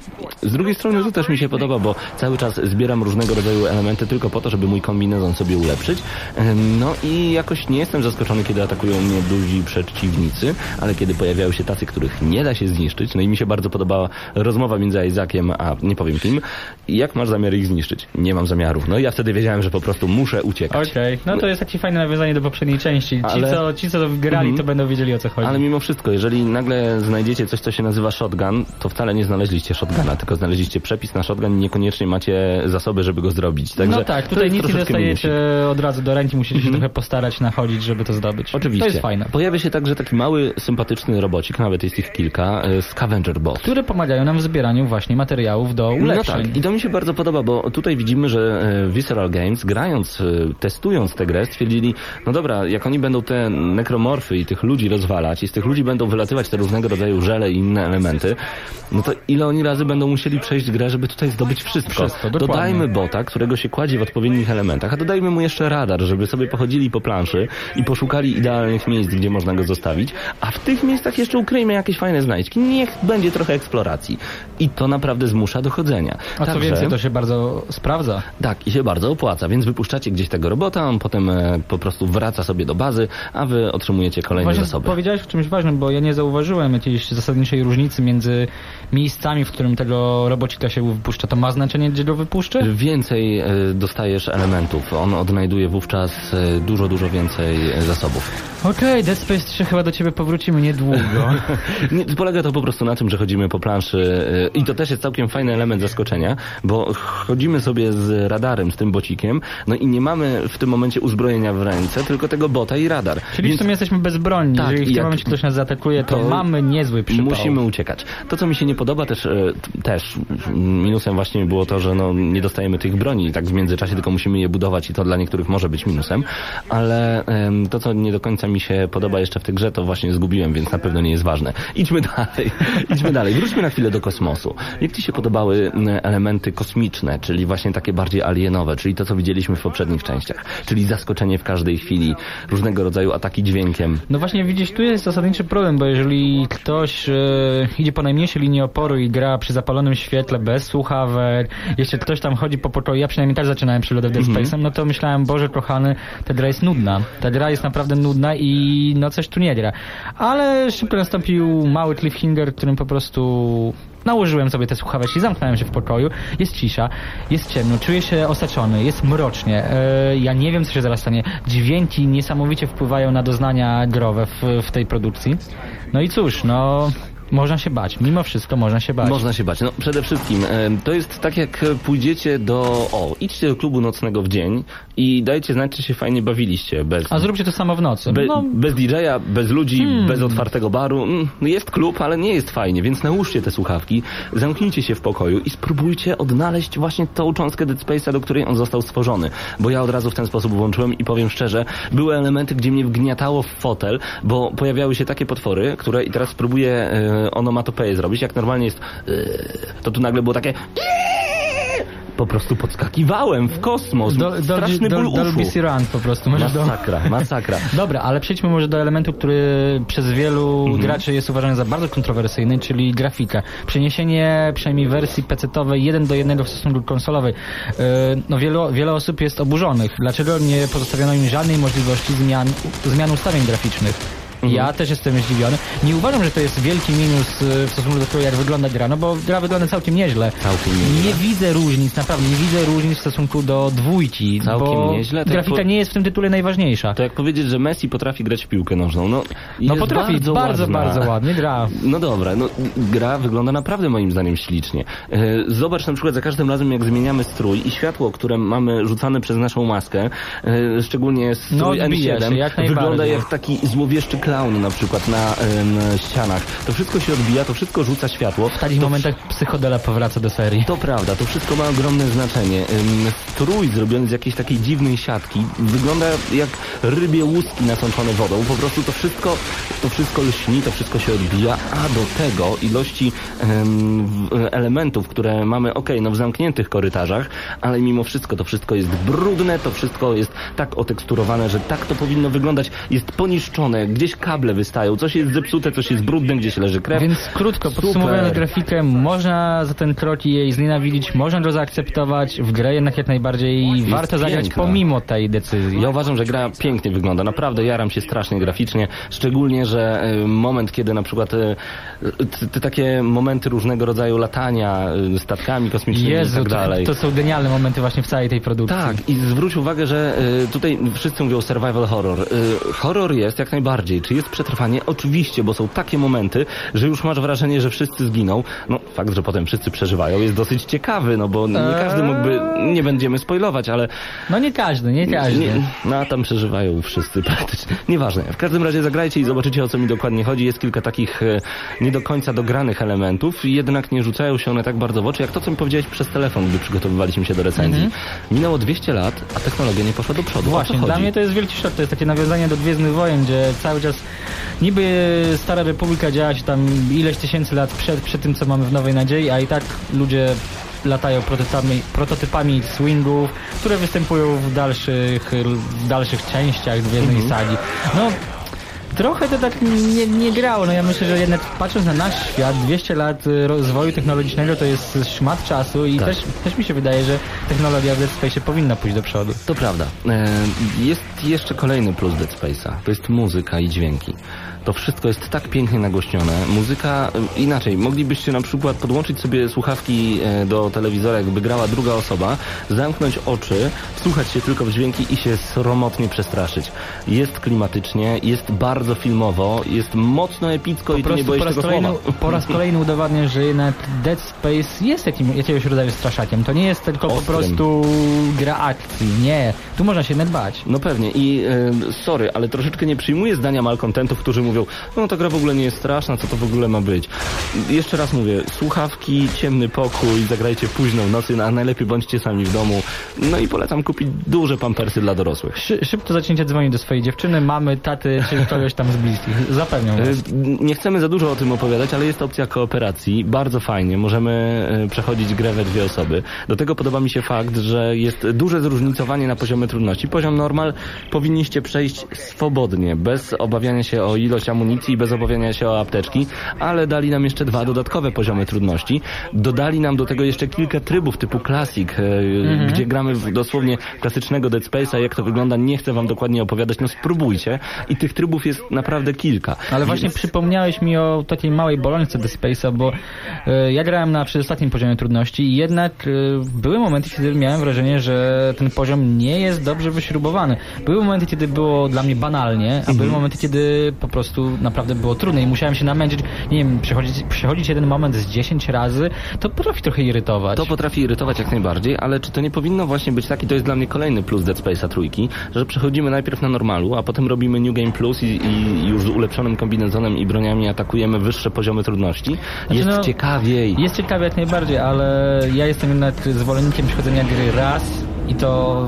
z drugiej strony to też mi się podoba, bo cały czas zbieram różnego rodzaju elementy tylko po to, żeby mój kombinezon sobie ulepszyć. Em, No i jakoś nie jestem zaskoczony, kiedy atakują mnie duzi przeciwnicy, ale kiedy pojawiają się tacy, których nie da się zniszczyć, no i mi się bardzo podobała rozmowa między Isaakiem, a nie powiem kim, jak masz zamiar ich zniszczyć? Nie mam zamiaru. No i ja wtedy wiedziałem, że po prostu muszę uciekać. Okej, no to jest takie fajne nawiązanie do poprzedniej części. Ci, Ale- co, ci co grali, Mhm. to będą wiedzieli o co chodzi. Ale mimo wszystko, jeżeli nagle znajdziecie coś, co się nazywa shotgun, to wcale nie znaleźliście shotguna, tylko znaleźliście przepis na shotgun i niekoniecznie macie zasoby, żeby go zrobić. Także no tak, tutaj nic nie dostajecie od razu do ręki, musicie się Mhm. trochę postarać, nachodzić, żeby to zdobyć. Oczywiście. To jest fajne. Pojawia się także taki mały, sympatyczny robocik, nawet jest ich kilka, e, Scavenger Bot. Które pomagają nam w zbieraniu właśnie materiałów do ulepszeń. No tak, i to mi się bardzo podoba, bo tutaj widzimy, że e, Visceral Games, grając, e, testując tę grę, stwierdzili, no dobra, jak oni będą te nekromorfy i tych ludzi rozwalać i z tych ludzi będą wylatywać te różnego rodzaju żele i inne elementy, no to ile oni razy będą musieli przejść grę, żeby tutaj zdobyć wszystko. Wszystko. Dodajmy bota, którego się kładzie w odpowiednich elementach, a dodajmy mu jeszcze radar, żeby sobie pochodzili po planszy i poszukali idealnych miejsc, gdzie można go zostawić, a w tych miejscach jeszcze ukryjmy jakieś fajne znajdźki. Niech będzie trochę eksploracji. I to naprawdę zmusza do chodzenia. A co Także- więcej, to się bardzo sprawdza. tak, i się bardzo opłaca, więc wypuszczacie gdzieś tego robota, on potem e, po prostu wraca sobie do bazy, a wy otrzymujecie kolejne Właśnie zasoby. powiedziałeś o czymś ważnym, bo ja nie zauważyłem jakiejś zasadniczej różnicy między miejscami, w którym tego robocika się wypuszcza. To ma znaczenie, gdzie go wypuszczę? Więcej e, dostajesz elementów, on odnajduje wówczas e, dużo, dużo więcej e, zasobów. Okej, Dead Space 3 chyba do ciebie powrócimy niedługo. Nie, polega to po prostu na tym, że chodzimy po planszy i to też jest całkiem fajny element zaskoczenia, bo chodzimy sobie z radarem, z tym bocikiem, no i nie mamy w tym momencie uzbrojenia w ręce, tylko tego bota i radar. Czyli w sumie jesteśmy bezbronni. Tak, Jeżeli w tym momencie ktoś nas zaatakuje, to, to mamy niezły przypał. Musimy uciekać. To, co mi się nie podoba też, e, też minusem właśnie było to, że no, nie dostajemy tych broni tak w międzyczasie, tylko musimy je budować i to dla niektórych może być minusem, ale to, co nie do końca mi się podoba jeszcze w tej grze, to właśnie zgubiłem, więc na pewno nie jest ważne. Idźmy dalej. Idźmy dalej. Wróćmy na chwilę do kosmosu. Jak Ci się podobały elementy kosmiczne, czyli właśnie takie bardziej alienowe, czyli to, co widzieliśmy w poprzednich częściach, czyli zaskoczenie w każdej chwili, różnego rodzaju ataki dźwiękiem. No właśnie widzisz, tu jest zasadniczy problem, bo jeżeli ktoś e, idzie po najmniejszej linii oporu i gra przy zapalonym świetle, bez słuchawek, jeszcze ktoś tam chodzi po pokoju, ja przynajmniej tak zaczynałem przygodę Dead Mhm. Space'em, no to myślałem, Boże kochany, ta gra jest nudna. Ta gra jest naprawdę nudna i no coś tu nie gra. Ale szybko nastąpił mały cliffhanger, którym po prostu nałożyłem sobie te słuchawki, zamknąłem się w pokoju, jest cisza, jest ciemno, czuję się osaczony, jest mrocznie. E, ja nie wiem, co się zaraz stanie. Dźwięki niesamowicie wpływają na doznania growe w, w tej produkcji. No i cóż, no... Można się bać. Mimo wszystko można się bać. Można się bać. No przede wszystkim em, to jest tak jak pójdziecie do... O, idźcie do klubu nocnego w dzień i dajcie znać, czy się fajnie bawiliście. Bez, A zróbcie to samo w nocy. be, No, bez DJ-a, bez ludzi, Hmm. bez otwartego baru. Mm, jest klub, ale nie jest fajnie, więc nałóżcie te słuchawki, zamknijcie się w pokoju i spróbujcie odnaleźć właśnie tą cząstkę Dead Space'a, do której on został stworzony. Bo ja od razu w ten sposób włączyłem i powiem szczerze, były elementy, gdzie mnie wgniatało w fotel, bo pojawiały się takie potwory, które i teraz spróbuję e, onomatopeję zrobić, jak normalnie jest e, to tu nagle było takie po prostu podskakiwałem w kosmos. do, Straszny ból do, uszu. Surround po prostu. Możesz do... Masakra, masakra. Dobra, ale przejdźmy może do elementu, który przez wielu Mhm. graczy jest uważany za bardzo kontrowersyjny, czyli grafika. Przeniesienie przynajmniej wersji PC-owej jeden do jednego w stosunku konsolowej. Yy, No wielu, wiele osób jest oburzonych. Dlaczego nie pozostawiono im żadnej możliwości zmian, zmian ustawień graficznych? Mhm. Ja też jestem zdziwiony. Nie uważam, że to jest wielki minus y, w stosunku do tego, jak wygląda gra, no bo gra wygląda całkiem nieźle. Całkiem nieźle. Nie widzę różnic, naprawdę nie widzę różnic w stosunku do dwójki, Całkiem bo nieźle, tak grafika po- nie jest w tym tytule najważniejsza. To jak powiedzieć, że Messi potrafi grać w piłkę nożną. No, No potrafi, bardzo, bardzo, ładna. bardzo ładnie gra. No dobra, no gra wygląda naprawdę moim zdaniem ślicznie. E, Zobacz na przykład za każdym razem jak zmieniamy strój i światło, które mamy rzucane przez naszą maskę, e, szczególnie strój No, odbija N7, się, jak wygląda jak taki złowieszczy klaun na przykład na em, ścianach. To wszystko się odbija, to wszystko rzuca światło. W takich momentach psychodela powraca do serii. To prawda, to wszystko ma ogromne znaczenie. Ym, Strój zrobiony z jakiejś takiej dziwnej siatki wygląda jak rybie łuski nasączone wodą. Po prostu to wszystko, to wszystko lśni, to wszystko się odbija, a do tego ilości ym, elementów, które mamy, okej, no w zamkniętych korytarzach, ale mimo wszystko to wszystko jest brudne, to wszystko jest tak oteksturowane, że tak to powinno wyglądać. Jest poniszczone, gdzieś kable wystają, coś jest zepsute, coś jest brudne, gdzieś leży krew. Więc krótko podsumowując grafikę, można za ten krok jej znienawidzić, można go zaakceptować, w grę jednak jak najbardziej warto zagrać piękna. pomimo tej decyzji. Ja uważam, że gra pięknie wygląda. Naprawdę jaram się strasznie graficznie. Szczególnie, że e, moment, kiedy na przykład e, te, takie momenty różnego rodzaju latania e, statkami kosmicznymi i Jezu, tak to, dalej. to są genialne momenty właśnie w całej tej produkcji. Tak, i zwróć uwagę, że tutaj wszyscy mówią survival horror. Horror jest jak najbardziej. Czy jest przetrwanie? Oczywiście, bo są takie momenty, że już masz wrażenie, że wszyscy zginą. No, fakt, że potem wszyscy przeżywają jest dosyć ciekawy, no bo nie każdy mógłby, nie będziemy spoilować, ale No nie każdy, nie każdy. nie, no a tam przeżywają wszyscy praktycznie. Nieważne. W każdym razie zagrajcie i zobaczycie o co mi dokładnie chodzi. Jest kilka takich e, nie do końca dogranych elementów, jednak nie rzucają się one tak bardzo w oczy, jak to, co mi powiedziałeś przez telefon, gdy przygotowywaliśmy się do recenzji. Minęło 200 lat, a technologia nie poszła do przodu. Właśnie, dla mnie to jest wielki szok. To jest takie nawiązanie do Gwiezdnych Wojen, gdzie cały czas niby Stara Republika działa się tam ileś tysięcy lat przed, przed tym, co mamy w Nowej Nadziei, a i tak ludzie latają prototypami, prototypami swingów, które występują w dalszych, w dalszych częściach Gwiezdnej Mhm. Sagi. No, Trochę to tak nie, nie grało. No ja myślę, że jednak patrząc na nasz świat, 200 lat y, rozwoju technologicznego to jest szmat czasu i Tak. też, też mi się wydaje, że technologia w Dead Space powinna pójść do przodu. To prawda. E, Jest jeszcze kolejny plus Dead Space'a. To jest muzyka i dźwięki. To wszystko jest tak pięknie nagłośnione. Muzyka, e, inaczej, moglibyście na przykład podłączyć sobie słuchawki e, do telewizora, jakby grała druga osoba, zamknąć oczy, słuchać się tylko w dźwięki i się sromotnie przestraszyć. Jest klimatycznie, jest bardzo filmowo, jest mocno epicko i Po nie prostu boisz po raz, tego kolejny, słowa. po raz kolejny udowadnia, że jednak Dead Space jest jakim, jakiegoś rodzaju straszakiem. To nie jest tylko po Ostrym. prostu gra akcji. Nie. Tu można się jednak bać. No pewnie i e, sorry, ale troszeczkę nie przyjmuję zdania malkontentów, którzy mówią, no ta gra w ogóle nie jest straszna, co to w ogóle ma być. Jeszcze raz mówię, słuchawki, ciemny pokój, zagrajcie późno w nocy, no, a najlepiej bądźcie sami w domu. No i polecam kupić duże pampersy dla dorosłych. Szy, szybko zaczniecie dzwonić do swojej dziewczyny, mamy, taty, czy kogoś tam z bliskich. Zapewniam E, was. Nie chcemy za dużo o tym opowiadać, ale jest opcja kooperacji. Bardzo fajnie. Możemy e, przechodzić grę we dwie osoby. Do tego podoba mi się fakt, że jest duże zróżnicowanie na poziomie trudności. Poziom normal powinniście przejść swobodnie, bez obawiania się o ilość amunicji i bez obawiania się o apteczki, ale dali nam jeszcze dwa dodatkowe poziomy trudności. Dodali nam do tego jeszcze kilka trybów typu Classic, e, gdzie gramy w dosłownie klasycznego Dead Space'a. Jak to wygląda, nie chcę wam dokładnie opowiadać, no spróbujcie. I tych trybów jest naprawdę kilka. Ale właśnie Więc- przypomniałeś mi o takiej małej bolączce The Space'a, bo e, ja grałem na przedostatnim poziomie trudności i jednak e, były momenty, kiedy miałem wrażenie, że ten poziom nie jest dobrze wyśrubowany. Były momenty, kiedy było dla mnie banalnie, a Mhm. były momenty, kiedy po prostu naprawdę było trudne i musiałem się namęczyć, nie wiem, przechodzić, przechodzić jeden moment z 10 razy, to potrafi trochę irytować. To potrafi irytować jak najbardziej, ale czy to nie powinno właśnie być taki, to jest dla mnie kolejny plus Dead Space'a trójki, że przechodzimy najpierw na normalu, a potem robimy New Game Plus i, i już z ulepszonym kombinezonem i broniami atakujemy wyższe poziomy trudności. Jest no, ciekawiej. Jest ciekawie jak najbardziej, ale ja jestem jednak zwolennikiem przechodzenia gry raz i to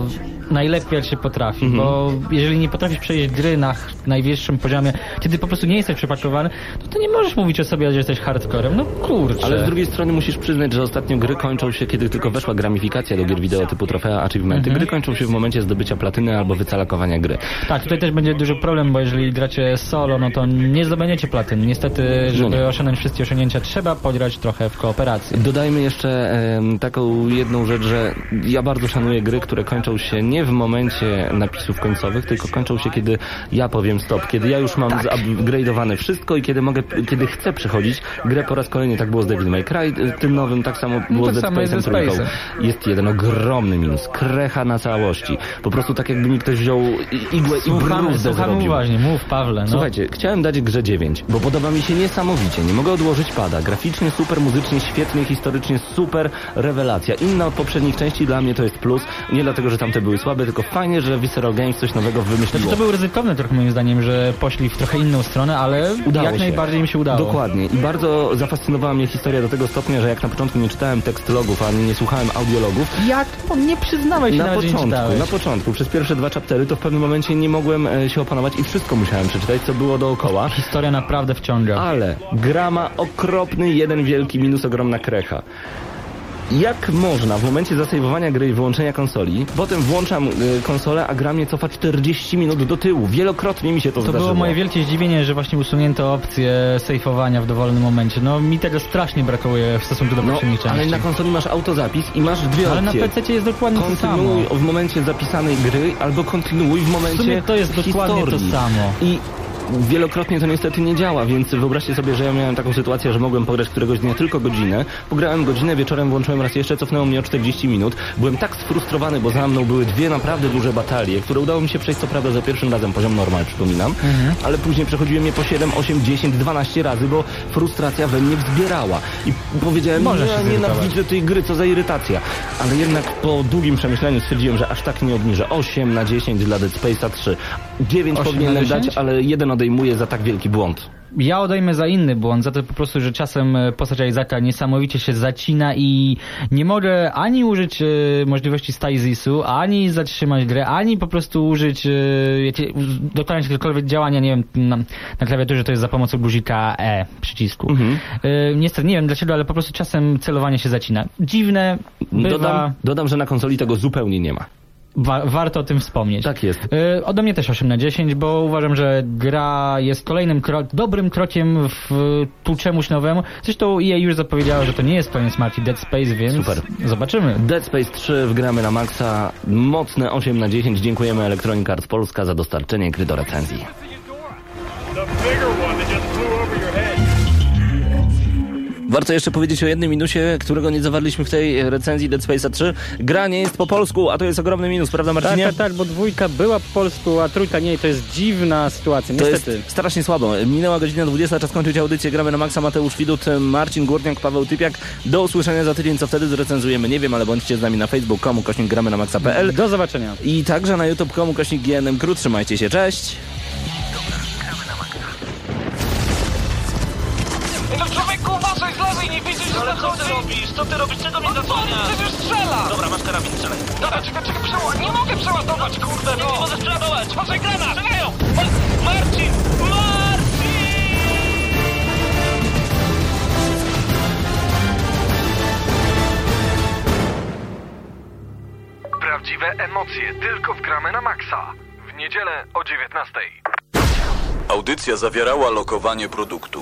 najlepiej jak się potrafi, Mhm. bo jeżeli nie potrafisz przejść gry na najwyższym poziomie, kiedy po prostu nie jesteś przepakowany, to, to nie możesz mówić o sobie, że jesteś hardcorem. No kurczę. Ale z drugiej strony musisz przyznać, że ostatnio gry kończą się, kiedy tylko weszła gramifikacja do gier wideo typu trofea, achievementy. Gry kończą się w momencie zdobycia platyny albo wycalakowania gry. Tak, tutaj też będzie duży problem, bo jeżeli gracie solo, no to nie zdobędziecie platyn. Niestety, żeby nie. osiągnąć wszystkie osiągnięcia, trzeba pograć trochę w kooperacji. Dodajmy jeszcze em, taką jedną rzecz, że ja bardzo szanuję gry, które kończą się nie w momencie napisów końcowych, tylko kończą się, kiedy ja powiem stop, kiedy ja już mam zupgrade'owane wszystko i kiedy mogę, kiedy chcę przechodzić grę po raz kolejny. Tak było z Devil May Cry, tym nowym, tak samo było tak z Dead Space'em. Jest jeden ogromny minus, krecha na całości. Po prostu tak jakby mi ktoś wziął igłę i bruzdę zrobił. uważnie, mów Pawle. No. Słuchajcie, chciałem dać grze 9, bo podoba mi się niesamowicie. Nie mogę odłożyć pada. Graficznie super, muzycznie świetnie, historycznie super rewelacja. Inna od poprzednich części dla mnie to jest plus. Nie dlatego, że tamte były słabe, słaby, tylko fajnie, że Visceral Games coś nowego wymyśliło. Znaczy, to było ryzykowne trochę moim zdaniem, że poszli w trochę inną stronę, ale Udało jak się. najbardziej im się udało. Dokładnie. I bardzo zafascynowała mnie historia do tego stopnia, że jak na początku nie czytałem tekst logów, ani nie słuchałem audiologów, Jak? Nie przyznałeś się na początku, na początku, przez pierwsze dwa chaptery, to w pewnym momencie nie mogłem e, się opanować i wszystko musiałem przeczytać, co było dookoła. Historia naprawdę wciąga. Ale gra ma okropny, jeden wielki minus, ogromna krecha. Jak można w momencie zasejwowania gry i wyłączenia konsoli, potem włączam y, konsolę, a gra mnie cofa 40 minut do tyłu. Wielokrotnie mi się to, To zdarzyło. było moje wielkie zdziwienie, że właśnie usunięto opcję sejfowania w dowolnym momencie. No mi tego strasznie brakuje w stosunku do No, poprzednich części. ale na konsoli masz autozapis i masz dwie Ale na opcje. PC jest dokładnie to samo. Kontynuuj w momencie zapisanej gry, albo kontynuuj w momencie W sumie to jest dokładnie to samo. I wielokrotnie to niestety nie działa, więc wyobraźcie sobie, że ja miałem taką sytuację, że mogłem pograć któregoś dnia tylko godzinę, pograłem godzinę, wieczorem włączyłem raz jeszcze, cofnęło mnie o 40 minut. Byłem tak sfrustrowany, bo za mną były dwie naprawdę duże batalie, które udało mi się przejść co prawda za pierwszym razem, poziom normal przypominam, Mhm. ale później przechodziłem je po 7, 8, 10, 12 razy, bo frustracja we mnie wzbierała. I powiedziałem, nie, zirytować. nienawidzę tej gry, co za irytacja. Ale jednak po długim przemyśleniu stwierdziłem, że aż tak nie obniżę. 8 na 10 dla Dead Space'a 3. 9 8 powinienem na 10? dać, ale jeden odejmuję za tak wielki błąd. Ja odejmę za inny błąd, za to po prostu, że czasem e, postać Isaaca niesamowicie się zacina i nie mogę ani użyć e, możliwości Staisisu, ani zatrzymać grę, ani po prostu użyć, e, wiecie, dokonać jakiegokolwiek działania, nie wiem, na, na klawiaturze to jest za pomocą guzika E przycisku. Mhm. E, niestety, nie wiem dlaczego, ale po prostu czasem celowanie się zacina. Dziwne, bywa, Dodam, dodam, że na konsoli tego zupełnie nie ma. Wa- warto o tym wspomnieć. Tak jest. E, Ode mnie też 8 na 10, bo uważam, że gra jest kolejnym kro dobrym krokiem w tu czemuś nowemu. Zresztą EA już zapowiedziała, że to nie jest koniec marki Dead Space, więc Super. zobaczymy. Dead Space 3 wgramy na maksa. Mocne 8 na 10. Dziękujemy Electronic Arts Polska za dostarczenie gry do recenzji. Warto jeszcze powiedzieć o jednym minusie, którego nie zawarliśmy w tej recenzji Dead Space'a 3. Gra nie jest po polsku, a to jest ogromny minus, prawda Tak, Marcinie? tak, tak, bo dwójka była po polsku, a trójka nie to jest dziwna sytuacja, To niestety. jest strasznie słabo. Minęła godzina 20, czas kończyć audycję. Gramy na maksa Mateusz Widut, Marcin Górniak, Paweł Typiak. Do usłyszenia za tydzień, co wtedy zrecenzujemy. Nie wiem, ale bądźcie z nami na facebook.com, kośnik gramy na maksa.pl Do zobaczenia. i także na youtube.com, kośnik GNM Krót. Trzymajcie się, cześć! No lewej, nie widzisz, że Ale co ty robisz? Co ty robisz? Czego mnie zasłaniasz? Przecież strzela! Dobra, masz karabin, strzelaj. Dobra, czekaj, czekaj, przeładuj. Nie mogę przeładować, kurde, no! Nie możesz przeładować! Patrzaj, grana! Strzelają! Marcin! Marcin! Prawdziwe emocje tylko w gramy na maksa. W niedzielę o 19. Audycja zawierała lokowanie produktu.